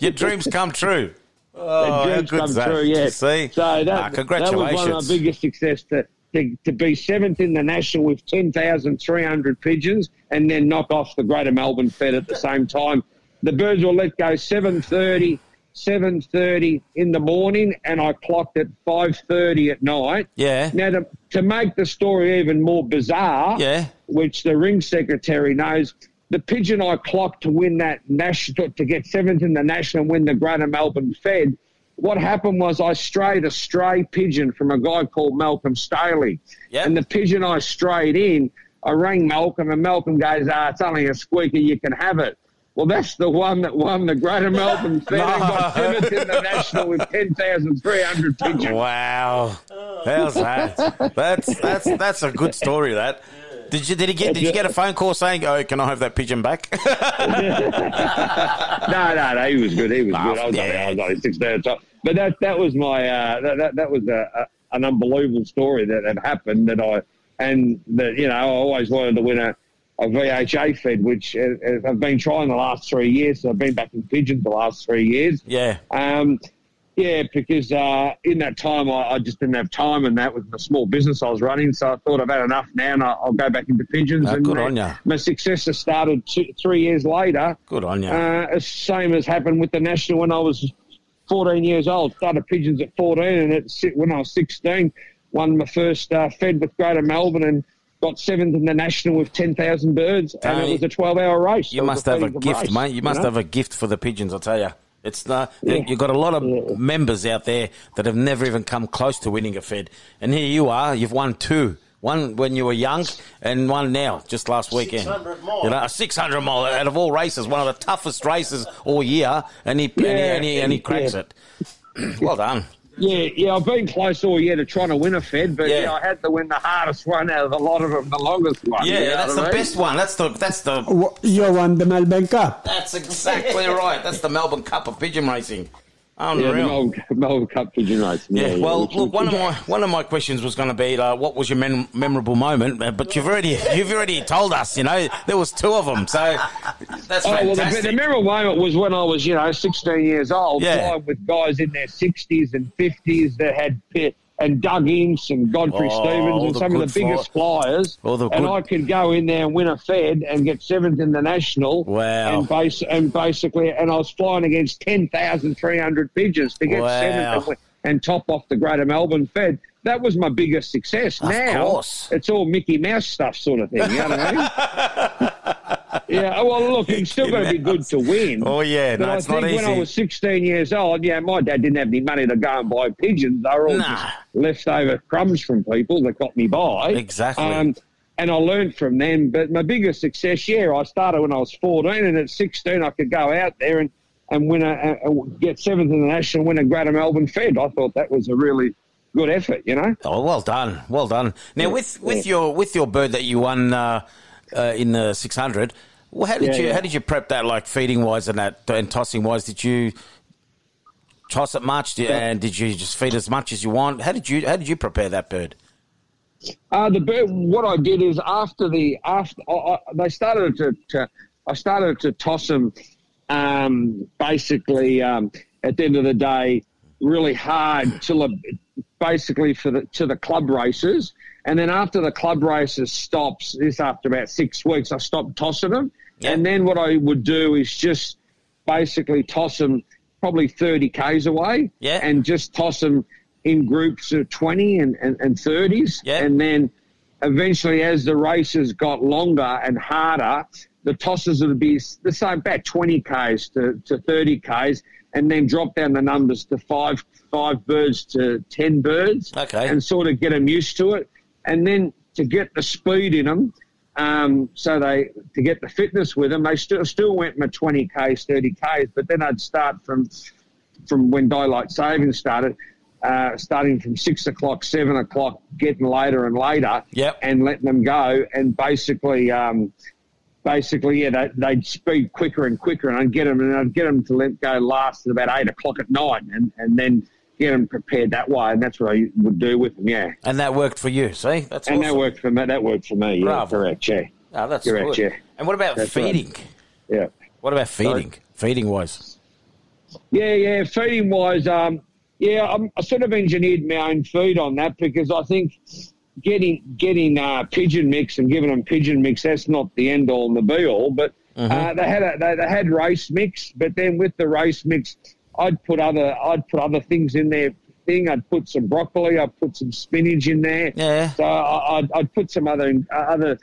Your dreams come true. Oh, the how dreams good's come that? true, yeah. See? So that, Ah, that was one of my biggest success to, to, to be seventh in the national with 10,300 pigeons and then knock off the Greater Melbourne Fed at the same time. The birds were let go 7.30, 7.30 in the morning and I clocked at 5.30 at night. Yeah. Now, to, to make the story even more bizarre, Yeah. which the ring secretary knows, the pigeon I clocked to win that national, to get seventh in the national and win the Greater Melbourne Fed. What happened was I strayed a stray pigeon from a guy called Malcolm Staley. Yep. And the pigeon I strayed in, I rang Malcolm, and Malcolm goes, ah, it's only a squeaker, you can have it. Well, that's the one that won the Greater Melbourne Fed and got No. seventh in the national with ten thousand three hundred pigeons. Wow, how's that? That's that's that's a good story. That. Did you did he get did you get a phone call saying, "Oh, can I have that pigeon back"? no, no, no, he was good. He was good. I was, only, I was only 16 at the. But that that was my uh, that, that that was a, a, an unbelievable story that had happened. That I and that you know I always wanted to win a, a VHA fed, which uh, uh, I've been trying the last three years. So I've been back in pigeons the last three years. Yeah. Um, yeah, because uh, in that time I, I just didn't have time, and that was the small business I was running. So I thought I've had enough now, and I, I'll go back into pigeons. Ah, and good on ya. My successor started two, three years later. Good on you. Uh, same as happened with the national when I was 14 years old. Started pigeons at 14, and it, when I was 16, won my first uh, fed with Greater Melbourne and got seventh in the national with 10,000 birds, and it was a 12-hour race. You must have a gift, race, mate. You must know? have a gift for the pigeons. I tell you, it's uh, Yeah. you've got a lot of members out there that have never even come close to winning a fed, and here you are. You've won two. One when you were young, and one now, just last weekend. 600 mile. You know, a 600 mile out of all races, one of the toughest races all year, and he and, he, and, he, and he cracks Yeah. it. well done. Yeah, yeah, I've been close all year to trying to win a Fed, but Yeah. yeah. I had to win the hardest one out of a lot of them, the longest one. Yeah, you know that's the I mean? best one. That's the that's the W- You won the Melbourne Cup. that's exactly right. That's the Melbourne Cup of pigeon racing. Yeah, the Unreal. Melbourne, Melbourne Cup pigeon race. Yeah, well, which- look, one of my one of my questions was going to be, uh, what was your mem- memorable moment? Uh, But you've already you've already told us. You know, there was two of them, so that's Oh, well, the, the memorable moment was when I was, you know, 16 years old, Yeah. flying with guys in their 60s and 50s that had pit and Doug Ince and Godfrey Oh, Stevens and some of the biggest flyers. Oh, the and good- I could go in there and win a Fed and get seventh in the national. Wow. And, base, and basically, and I was flying against 10,300 pigeons to get Wow. seventh and, and top off the Greater Melbourne Fed. That was my biggest success. Of now course. it's all Mickey Mouse stuff, sort of thing. You know what I mean? yeah. Well, look, it's still going to be good to win. Oh, yeah, no, I think not when I was 16 years old, yeah, my dad didn't have any money to go and buy pigeons. They were all Nah. just leftover crumbs from people that got me by. Exactly. Um, and I learned from them. But my biggest success, yeah, I started when I was 14, and at 16 I could go out there and, and win a, a, a- get seventh in the national, win a Greater Melbourne Fed. I thought that was a really good effort, you know. Oh, well done, well done. Now, Yeah, with with yeah. your with your bird that you won uh, uh, in the six hundred, well, how did Yeah, you yeah. how did you prep that, like feeding wise and that and tossing wise? Did you toss it much, Did- and did you just feed as much as you want? How did you how did you prepare that bird? Uh, the bird, what I did is after the after I, I, they started to, to I started to toss them um, basically um, at the end of the day really hard till the, basically for the to the club races and then after the club races stops this after about six weeks I stopped tossing them and then what I would do is just basically toss them probably 30 k's away Yeah. and just toss them in groups of 20 and, and, and 30s Yeah. and then eventually as the races got longer and harder the tosses would be the same about 20 k's to, to 30 k's and then drop down the numbers to five five birds to 10 birds Okay. and sort of get them used to it and then to get the speed in them um, so they to get the fitness with them they still still went my 20 k's 30 k's but then i'd start from from when daylight saving started uh, starting from six o'clock, seven o'clock, getting later and later, Yep. and letting them go, and basically, um, basically, yeah, they, they'd speed quicker and quicker, and I'd get them, and I'd get them to let go last at about eight o'clock at night, and, and then get them prepared that way, and that's what I would do with them, yeah. And that worked for you. See, that's and awesome. that worked for me. That worked for me. Yeah, correct. Yeah, Oh, that's correct. good. Yeah, And what about That's right. feeding? yeah. What about feeding? Feeding wise. Yeah, yeah. Feeding wise, um, yeah, I'm, I sort of engineered my own feed on that because I think getting getting uh, pigeon mix and giving them pigeon mix that's not the end all and the be all. But uh, they had a, they, they had race mix, but then with the race mix, I'd put other I'd put other things in there. Thing I'd put some broccoli, I'd put some spinach in there. Yeah. So I, I'd, I'd put some other other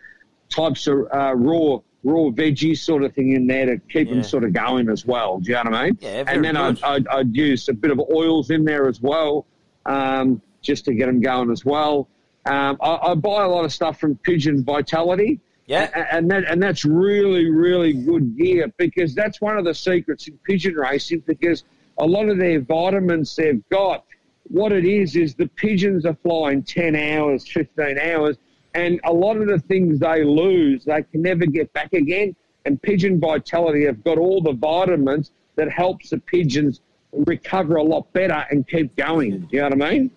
types of uh, raw raw veggies sort of thing in there to keep Yeah. them sort of going as well. Do you know what I mean? Yeah, very and then. I'd, I'd, I'd use a bit of oils in there as well, um, just to get them going as well. Um, I, I buy a lot of stuff from Pigeon Vitality. Yeah. And that and that's really really good gear because that's one of the secrets in pigeon racing because a lot of their vitamins they've got what it is is the pigeons are flying 10 hours 15 hours and a lot of the things they lose they can never get back again and pigeon vitality have got all the vitamins that helps the pigeons recover a lot better and keep going do you know what i mean?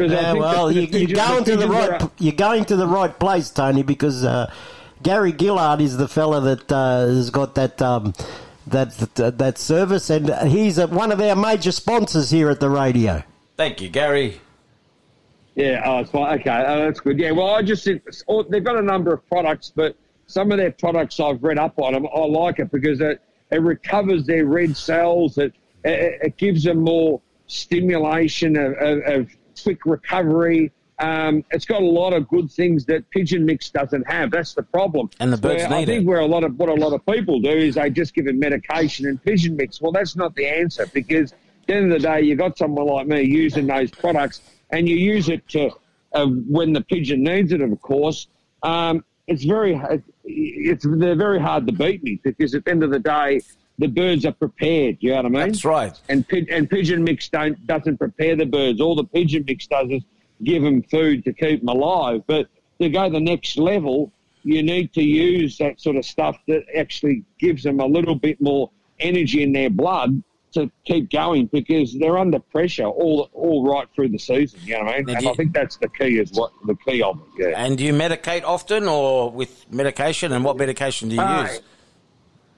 Yeah, well, you, you're going to the right. are- You're going to the right place, Tony, because uh, Gary Gillard is the fella that uh, has got that um, that, that that service, and he's uh, one of our major sponsors here at the radio. Thank you, Gary. Yeah, oh, it's fine. Okay, oh, that's good. Yeah, well, I just think oh, they've got a number of products, but some of their products I've read up on them. I like it because it, it recovers their red cells. It, it, it gives them more stimulation of, of, of quick recovery. Um, it's got a lot of good things that pigeon mix doesn't have. That's the problem. And the birds Where I think it. where a lot of what a lot of people do is they just give them medication and pigeon mix. Well, that's not the answer because at the end of the day, you got someone like me using those products, and you use it to uh, when the pigeon needs it. Of course, um, it's very it's they're very hard to beat me because at the end of the day, the birds are prepared. You know what I mean? That's right. And and pigeon mix don't doesn't prepare the birds. All the pigeon mix does is give them food to keep them alive. But to go the next level, you need to use that sort of stuff that actually gives them a little bit more energy in their blood to keep going because they're under pressure all all right through the season. You know what I mean? Now, And do I think that's the key is what the key of it. Yeah. And do you medicate often or with medication? And what medication do you Uh, use?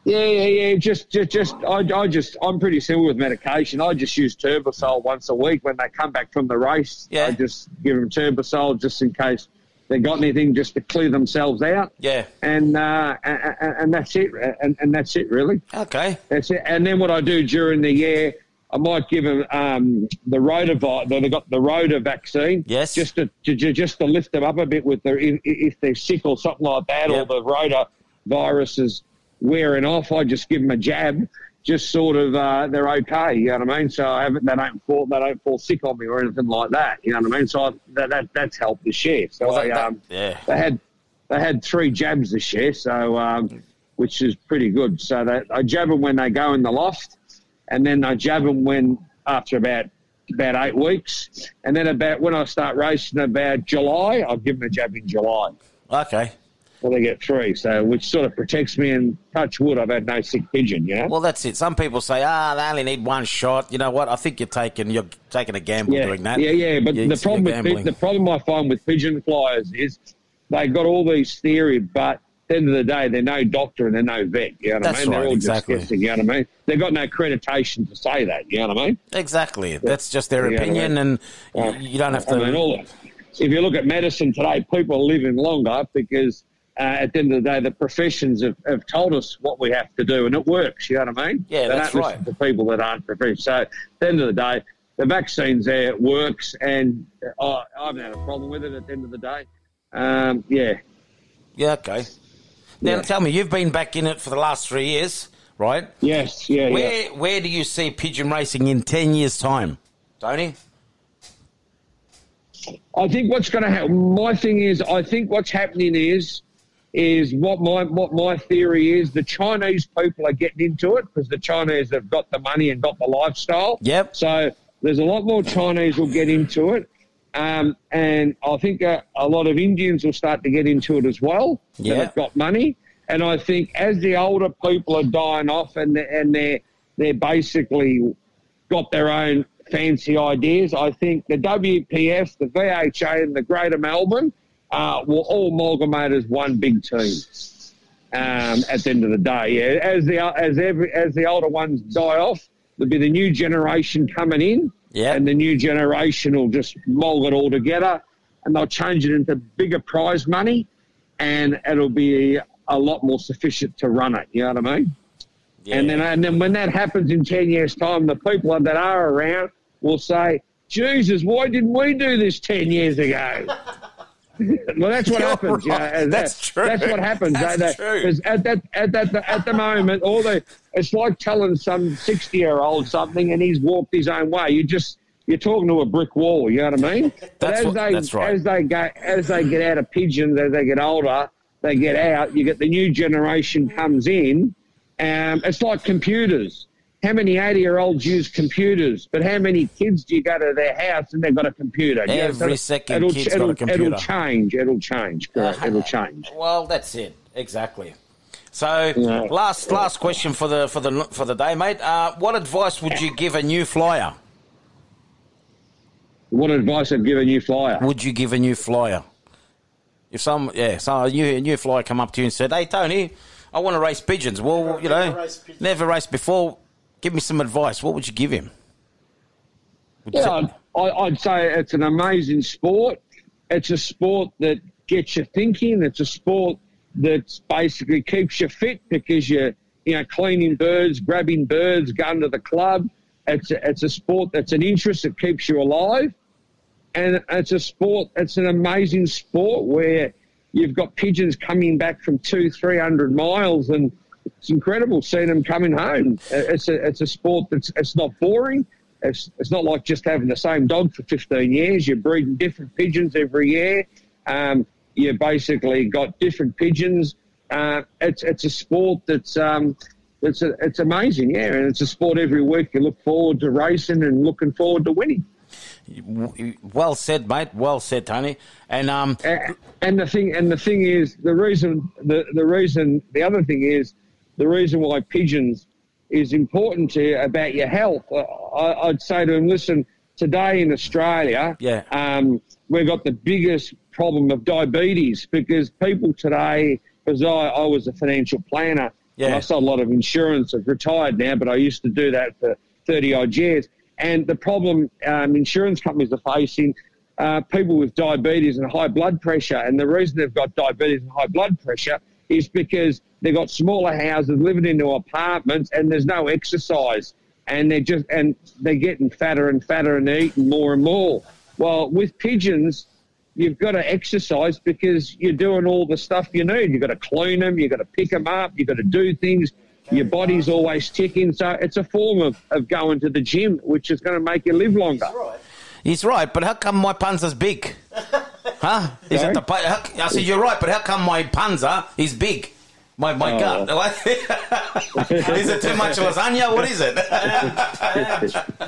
Yeah, yeah, yeah. Just, just, just. I, I just. I'm pretty simple with medication. I just use Turbosol once a week when they come back from the race. Yeah. I just give them Turbosol just in case they got anything, just to clear themselves out. Yeah. And uh, and, and that's it. And, and that's it, really. Okay. That's it. And then what I do during the year, I might give them um, the rotavirus. They got the rota vaccine. Yes. Just to, to just to lift them up a bit with their if, if they're sick or something like that, Yep. or the rota virus is wearing off. I just give them a jab. Just sort of, uh, they're okay. You know what I mean? So I haven't, they don't fall, they don't fall sick on me or anything like that. You know what I mean? So I, that, that that's helped this year. So Well, I, that- um, yeah. they had they had three jabs this year, so um, which is pretty good. So they, I jab them when they go in the loft, and then I jab them when after about about eight weeks, and then about when I start racing about July, I'll give them a jab in July. Okay. Well, they get three, so which sort of protects me. And touch wood, I've had no sick pigeon. You know. Well, that's it. Some people say, ah, they only need one shot. You know what? I think you're taking you're taking a gamble yeah, doing that. Yeah, yeah. But You- the problem with the problem I find with pigeon flyers is they've got all these theory, but at the end of the day, they're no doctor and they're no vet. You know what That's I mean? They're right, all exactly. just guessing. You know what I mean? They've got no accreditation to say that. You know what I mean? Exactly. That's just their Yeah, opinion, right. and Yeah. you, you don't have to. I mean, all if you look at medicine today, people are living longer because uh, at the end of the day, the professions have, have told us what we have to do, and it works. You know what I mean? Yeah, they that's don't right. to people that aren't professional. So at the end of the day, the vaccine's there, it works, and uh, I haven't had a problem with it. At the end of the day, um, yeah. Yeah, okay. Now, Yeah. tell me, you've been back in it for the last three years, right? Yes, yeah, Where yeah. where do you see pigeon racing in ten years' time, Tony? I think what's going to happen. My thing is, I think what's happening is, is what my what my theory is. The Chinese people are getting into it because the Chinese have got the money and got the lifestyle. Yep. So there's a lot more Chinese will get into it, um, and I think a, a lot of Indians will start to get into it as well. Yeah. That have got money, and I think as the older people are dying off and they- and they're they're basically got their own fancy ideas. I think the WPF, the VHA, and the Greater Melbourne uh, will all amalgamate as one big team. Um, at the end of the day, yeah. As the as every as the older ones die off, there'll be the new generation coming in, Yeah. and the new generation will just mold it all together, and they'll change it into bigger prize money, and it'll be a lot more sufficient to run it. You know what I mean? Yeah. And then, and then when that happens in 10 years' time, the people that are around will say, Jesus, why didn't we do this 10 years ago? well, that's what You're happens. right. and That's that- true. That's what happens. That's That- true. at that, at that, at the moment, all the, it's like telling some 60 year old something and he's walked his own way. You just, you're talking to a brick wall. You know what I mean? But That's as what- they, that's right. as they go, as they get out of pigeons, as they get older, they get out. You get the new generation comes in. Um, it's like computers. How many 80 year olds use computers? But how many kids do you go to their house and they've got a computer? You know, Every so second it'll, kid's got a computer. It'll change. It'll change. Correct. It'll change. Well, that's it. Exactly. So, last last question for the for the for the day, mate. Uh, what advice would you give a new flyer? What advice I'd give a new flyer? Would you give a new flyer? If some yeah, so a new a new flyer come up to you and said, "Hey, Tony, I want to race pigeons." Well, you know, never raced before. Give me some advice. What would you give him? Would Yeah, I'd, I'd say it's an amazing sport. It's a sport that gets you thinking. It's a sport that basically keeps you fit because you're, you know, cleaning birds, grabbing birds, going to the club. It's a, it's a sport that's an interest that keeps you alive. And it's a sport, it's an amazing sport where you've got pigeons coming back from two, three hundred miles and it's incredible seeing them coming home. It's a, it's a sport that's, it's not boring. It's, it's not like just having the same dog for 15 years. You're breeding different pigeons every year. Um, you basically got different pigeons. Uh, it's, it's a sport that's, um, it's, a, it's amazing, yeah. And it's a sport every week you look forward to racing and looking forward to winning. Well said, mate. Well said, Tony. And um, and the thing, and the thing is, the reason, the the reason, the other thing is, the reason why pigeons is important to you about your health. I, I'd say to him, listen, today in Australia, yeah, um, we've got the biggest problem of diabetes because people today, because I, I was a financial planner, Yeah. and I sold a lot of insurance. I've retired now, but I used to do that for 30 odd years. And the problem um, insurance companies are facing uh, people with diabetes and high blood pressure. And the reason they've got diabetes and high blood pressure is because they've got smaller houses, living into apartments, and there's no exercise. And they're just and they're getting fatter and fatter and eating more and more. Well, with pigeons, you've got to exercise because you're doing all the stuff you need. You've got to clean them, you've got to pick them up, you've got to do things. Your body's always ticking. So it's a form of, of going to the gym, which is going to make you live longer. He's right, but how come my punza's big? Huh? Is it the pu- how, I said you're right, but how come my punza is big? My my Oh. gut. is it too much lasagna? What is it?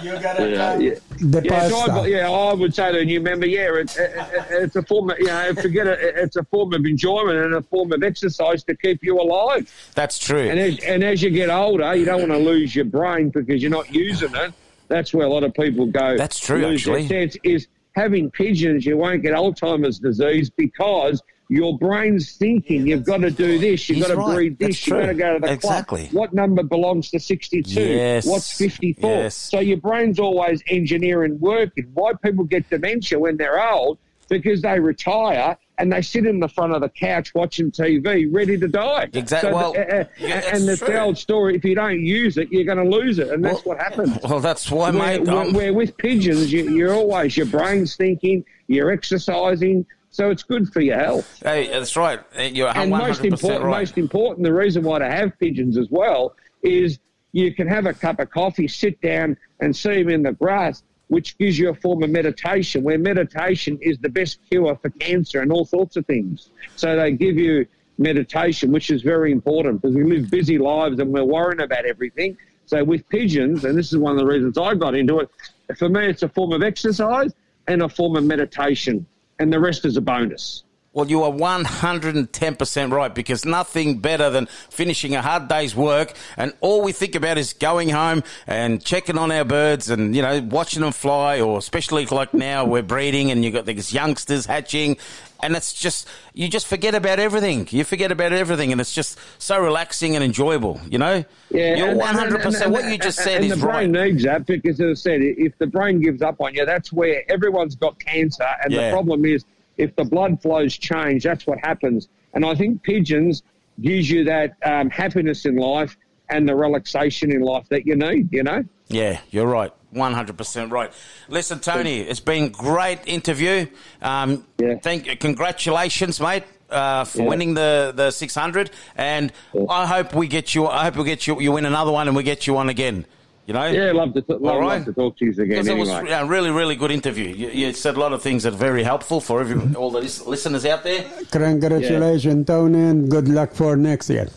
Yeah, yeah. The yeah, so. I, yeah, I would say to a new member, yeah, it's, it, it- it's a form of, you know, forget it, it's a form of enjoyment and a form of exercise to keep you alive. That's true. And as, and as you get older, you don't want to lose your brain because you're not using it. That's where a lot of people go. That's true, actually. sense is having pigeons, you won't get Alzheimer's disease because your brain's thinking you've got to do this, you've got to right. breed this, you've got to go to the Exactly. club. What number belongs to 62? Yes. What's 54? Yes. So your brain's always engineering working. Why people get dementia when they're old? Because they retire and they sit in the front of the couch watching TV, ready to die. Exactly. So Well, the- uh, yeah, and it's the true. old story: if you don't use it, you're going to lose it, and that's what happens. Well, that's why, mate. Where, where with pigeons, you, you're always your brain's thinking, you're exercising, so it's good for your health. Hey, that's right. You're And 100% most important, right. most important, the reason why to have pigeons as well is you can have a cup of coffee, sit down, and see them in the grass, which gives you a form of meditation. Where meditation is the best cure for cancer and all sorts of things. So they give you meditation, which is very important because we live busy lives and we're worrying about everything. So with pigeons, and this is one of the reasons I got into it, for me it's a form of exercise and a form of meditation, and the rest is a bonus. Well, you are 110% right because nothing better than finishing a hard day's work and all we think about is going home and checking on our birds and, you know, watching them fly or especially like now we're breeding and you've got these youngsters hatching and it's just, you just forget about everything. You forget about everything and it's just so relaxing and enjoyable, you know? Yeah, You're and- 100%. and- and- what you just said and is the right. brain needs that because, as I said, if the brain gives up on you, that's where everyone's got cancer, and Yeah. the problem is if the blood flows change, that's what happens. And I think pigeons gives you that um, happiness in life and the relaxation in life that you need. You know. Yeah, you're right. 100% right. Listen, Tony, it's been a great interview. Um, thank Congratulations, mate. Uh, for Yeah. winning the, the 600, and I hope we get you. I hope we get you. You win another one, and we get you on again. You know. Yeah, love to, love, All right. love to talk to you again. Because it was Anyway. yeah, a really, really good interview. You, you said a lot of things that are very helpful for every, all the lis- listeners out there. Congratulations, Tony, and good luck for next year.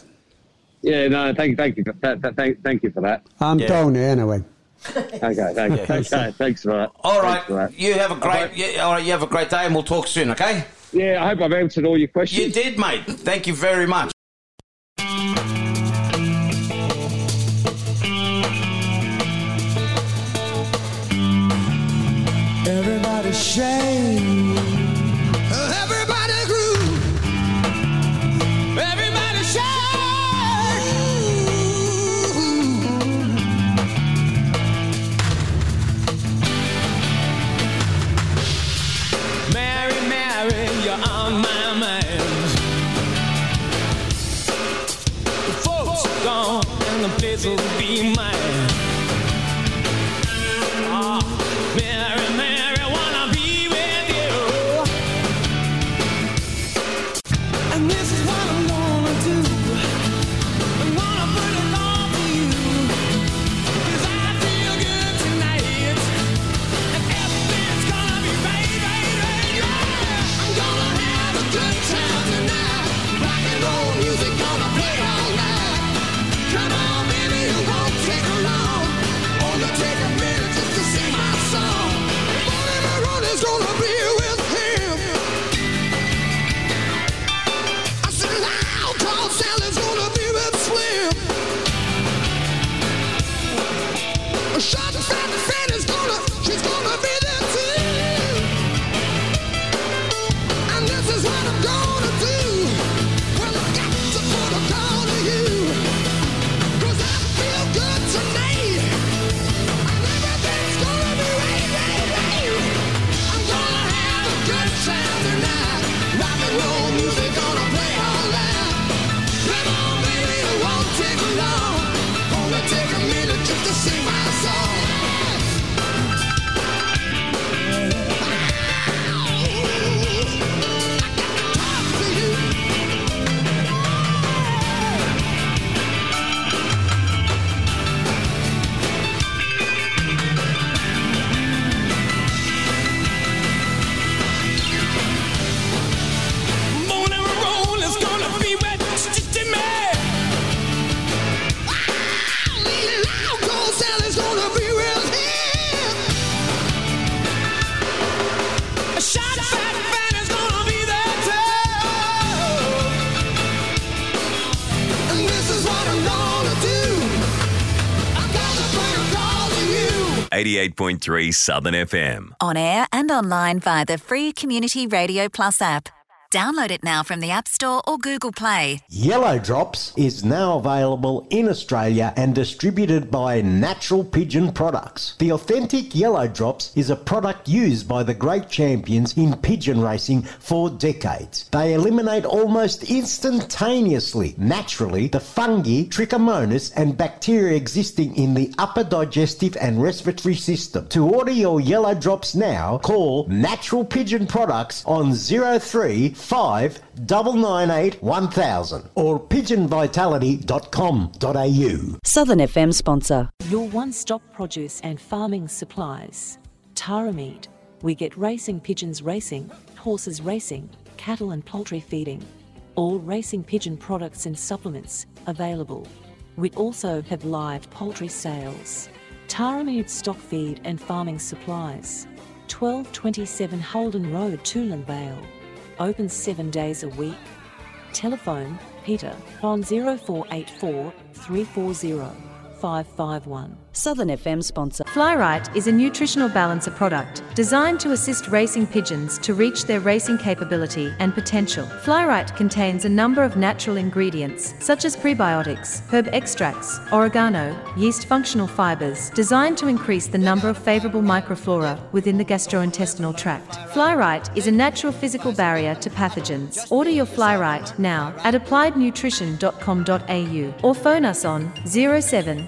Yeah, no, thank, thank you, for, th- th- thank, thank you for that. I'm Yeah. Tony anyway. Okay, thank, Yeah. okay, thanks for that. All Thanks right, for that. you have a great, yeah, all right, you have a great day, and we'll talk soon. Okay? Yeah, I hope I've answered all your questions. You did, mate. Thank you very much. Everybody shake. Everybody groove. Everybody shake. Mary, Mary, you're on my mind. The folks are gone and the place will be 88.3 Southern FM. On air and online via the free Community Radio Plus app. Download it now from the App Store or Google Play. Yellow Drops is now available in Australia and distributed by Natural Pigeon Products. The authentic Yellow Drops is a product used by the great champions in pigeon racing for decades. They eliminate almost instantaneously, naturally, the fungi, trichomonas, and bacteria existing in the upper digestive and respiratory system. To order your Yellow Drops now, call Natural Pigeon Products on 03 5 998 1000 or pigeonvitality.com.au. Southern FM sponsor. Your one stop produce and farming supplies. Tara Meat. We get racing pigeons racing, horses racing, cattle and poultry feeding. All racing pigeon products and supplements available. We also have live poultry sales. Tara Meat stock feed and farming supplies. 1227 Holden Road, Toolern Vale. Open seven days a week. Telephone Peter on 0484 340 551. Southern FM sponsor. Flyrite is a nutritional balancer product designed to assist racing pigeons to reach their racing capability and potential. Flyrite contains a number of natural ingredients such as prebiotics, herb extracts, oregano, yeast functional fibers designed to increase the number of favorable microflora within the gastrointestinal tract. Flyrite is a natural physical barrier to pathogens. Order your Flyrite now at appliednutrition.com.au or phone us on 07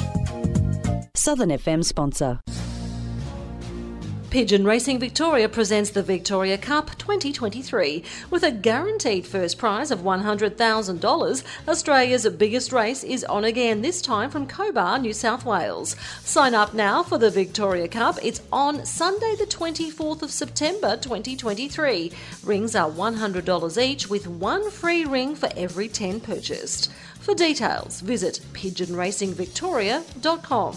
Southern FM sponsor. Pigeon Racing Victoria presents the Victoria Cup 2023 with a guaranteed first prize of $100,000. Australia's biggest race is on again, this time from Cobar, New South Wales. Sign up now for the Victoria Cup. It's on Sunday, the 24th of September 2023. Rings are $100 each with one free ring for every 10 purchased. For details, visit pigeonracingvictoria.com.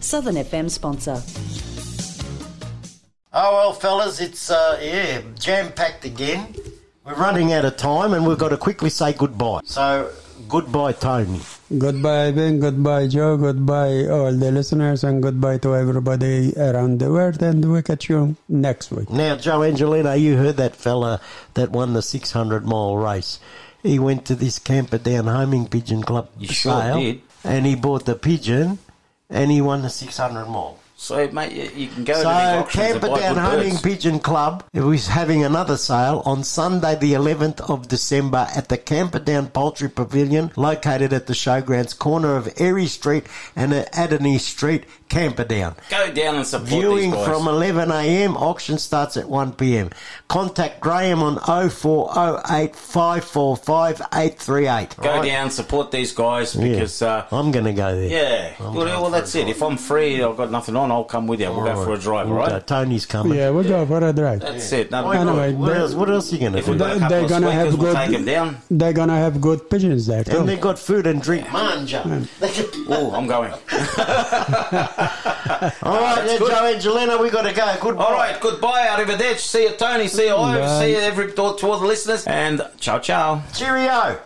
Southern FM sponsor. Oh well, fellas, it's uh, yeah jam packed again. We're running out of time, and we've got to quickly say goodbye. So goodbye, Tony. Goodbye, Ben. Goodbye, Joe. Goodbye, all the listeners, and goodbye to everybody around the world. And we'll catch you next week. Now, Joe Angelina, you heard that fella that won the 600 mile race. He went to this Camperdown homing pigeon club You sure did. and he bought the pigeon, and he won the 600 mile. So, mate, you, you can go to these So auctions and Camper buy Down good Homing birds. Pigeon Club is having another sale on Sunday the 11th of December at the Camperdown Poultry Pavilion located at the showgrounds corner of Erie Street and Adderley Street, Camperdown. Go down and support Viewing these from 11am, auction starts at 1pm. Contact Graham on 0408 545 838. Go down, support these guys because, uh, I'm going to go there. yeah. I'm Well, well, that's it. If I'm free, I've got nothing on, I'll come with you. We'll go for a drive, all We'll right? Tony's coming. Yeah, we'll go for a drive. That's it. No, Anyway, what, else, what else are you going to do? we've a they're gonna squeakers, have we'll good. take 'em down. They're gonna have good pigeons there too. And they got food and drink. Manja. Oh, I'm going. All right, then, good. Joe Angelina, we got to go. Goodbye. All right, goodbye, arrivederci. See you, Tony. See you, Ives. Bye. See you, every to all the listeners. And ciao, ciao. Cheerio.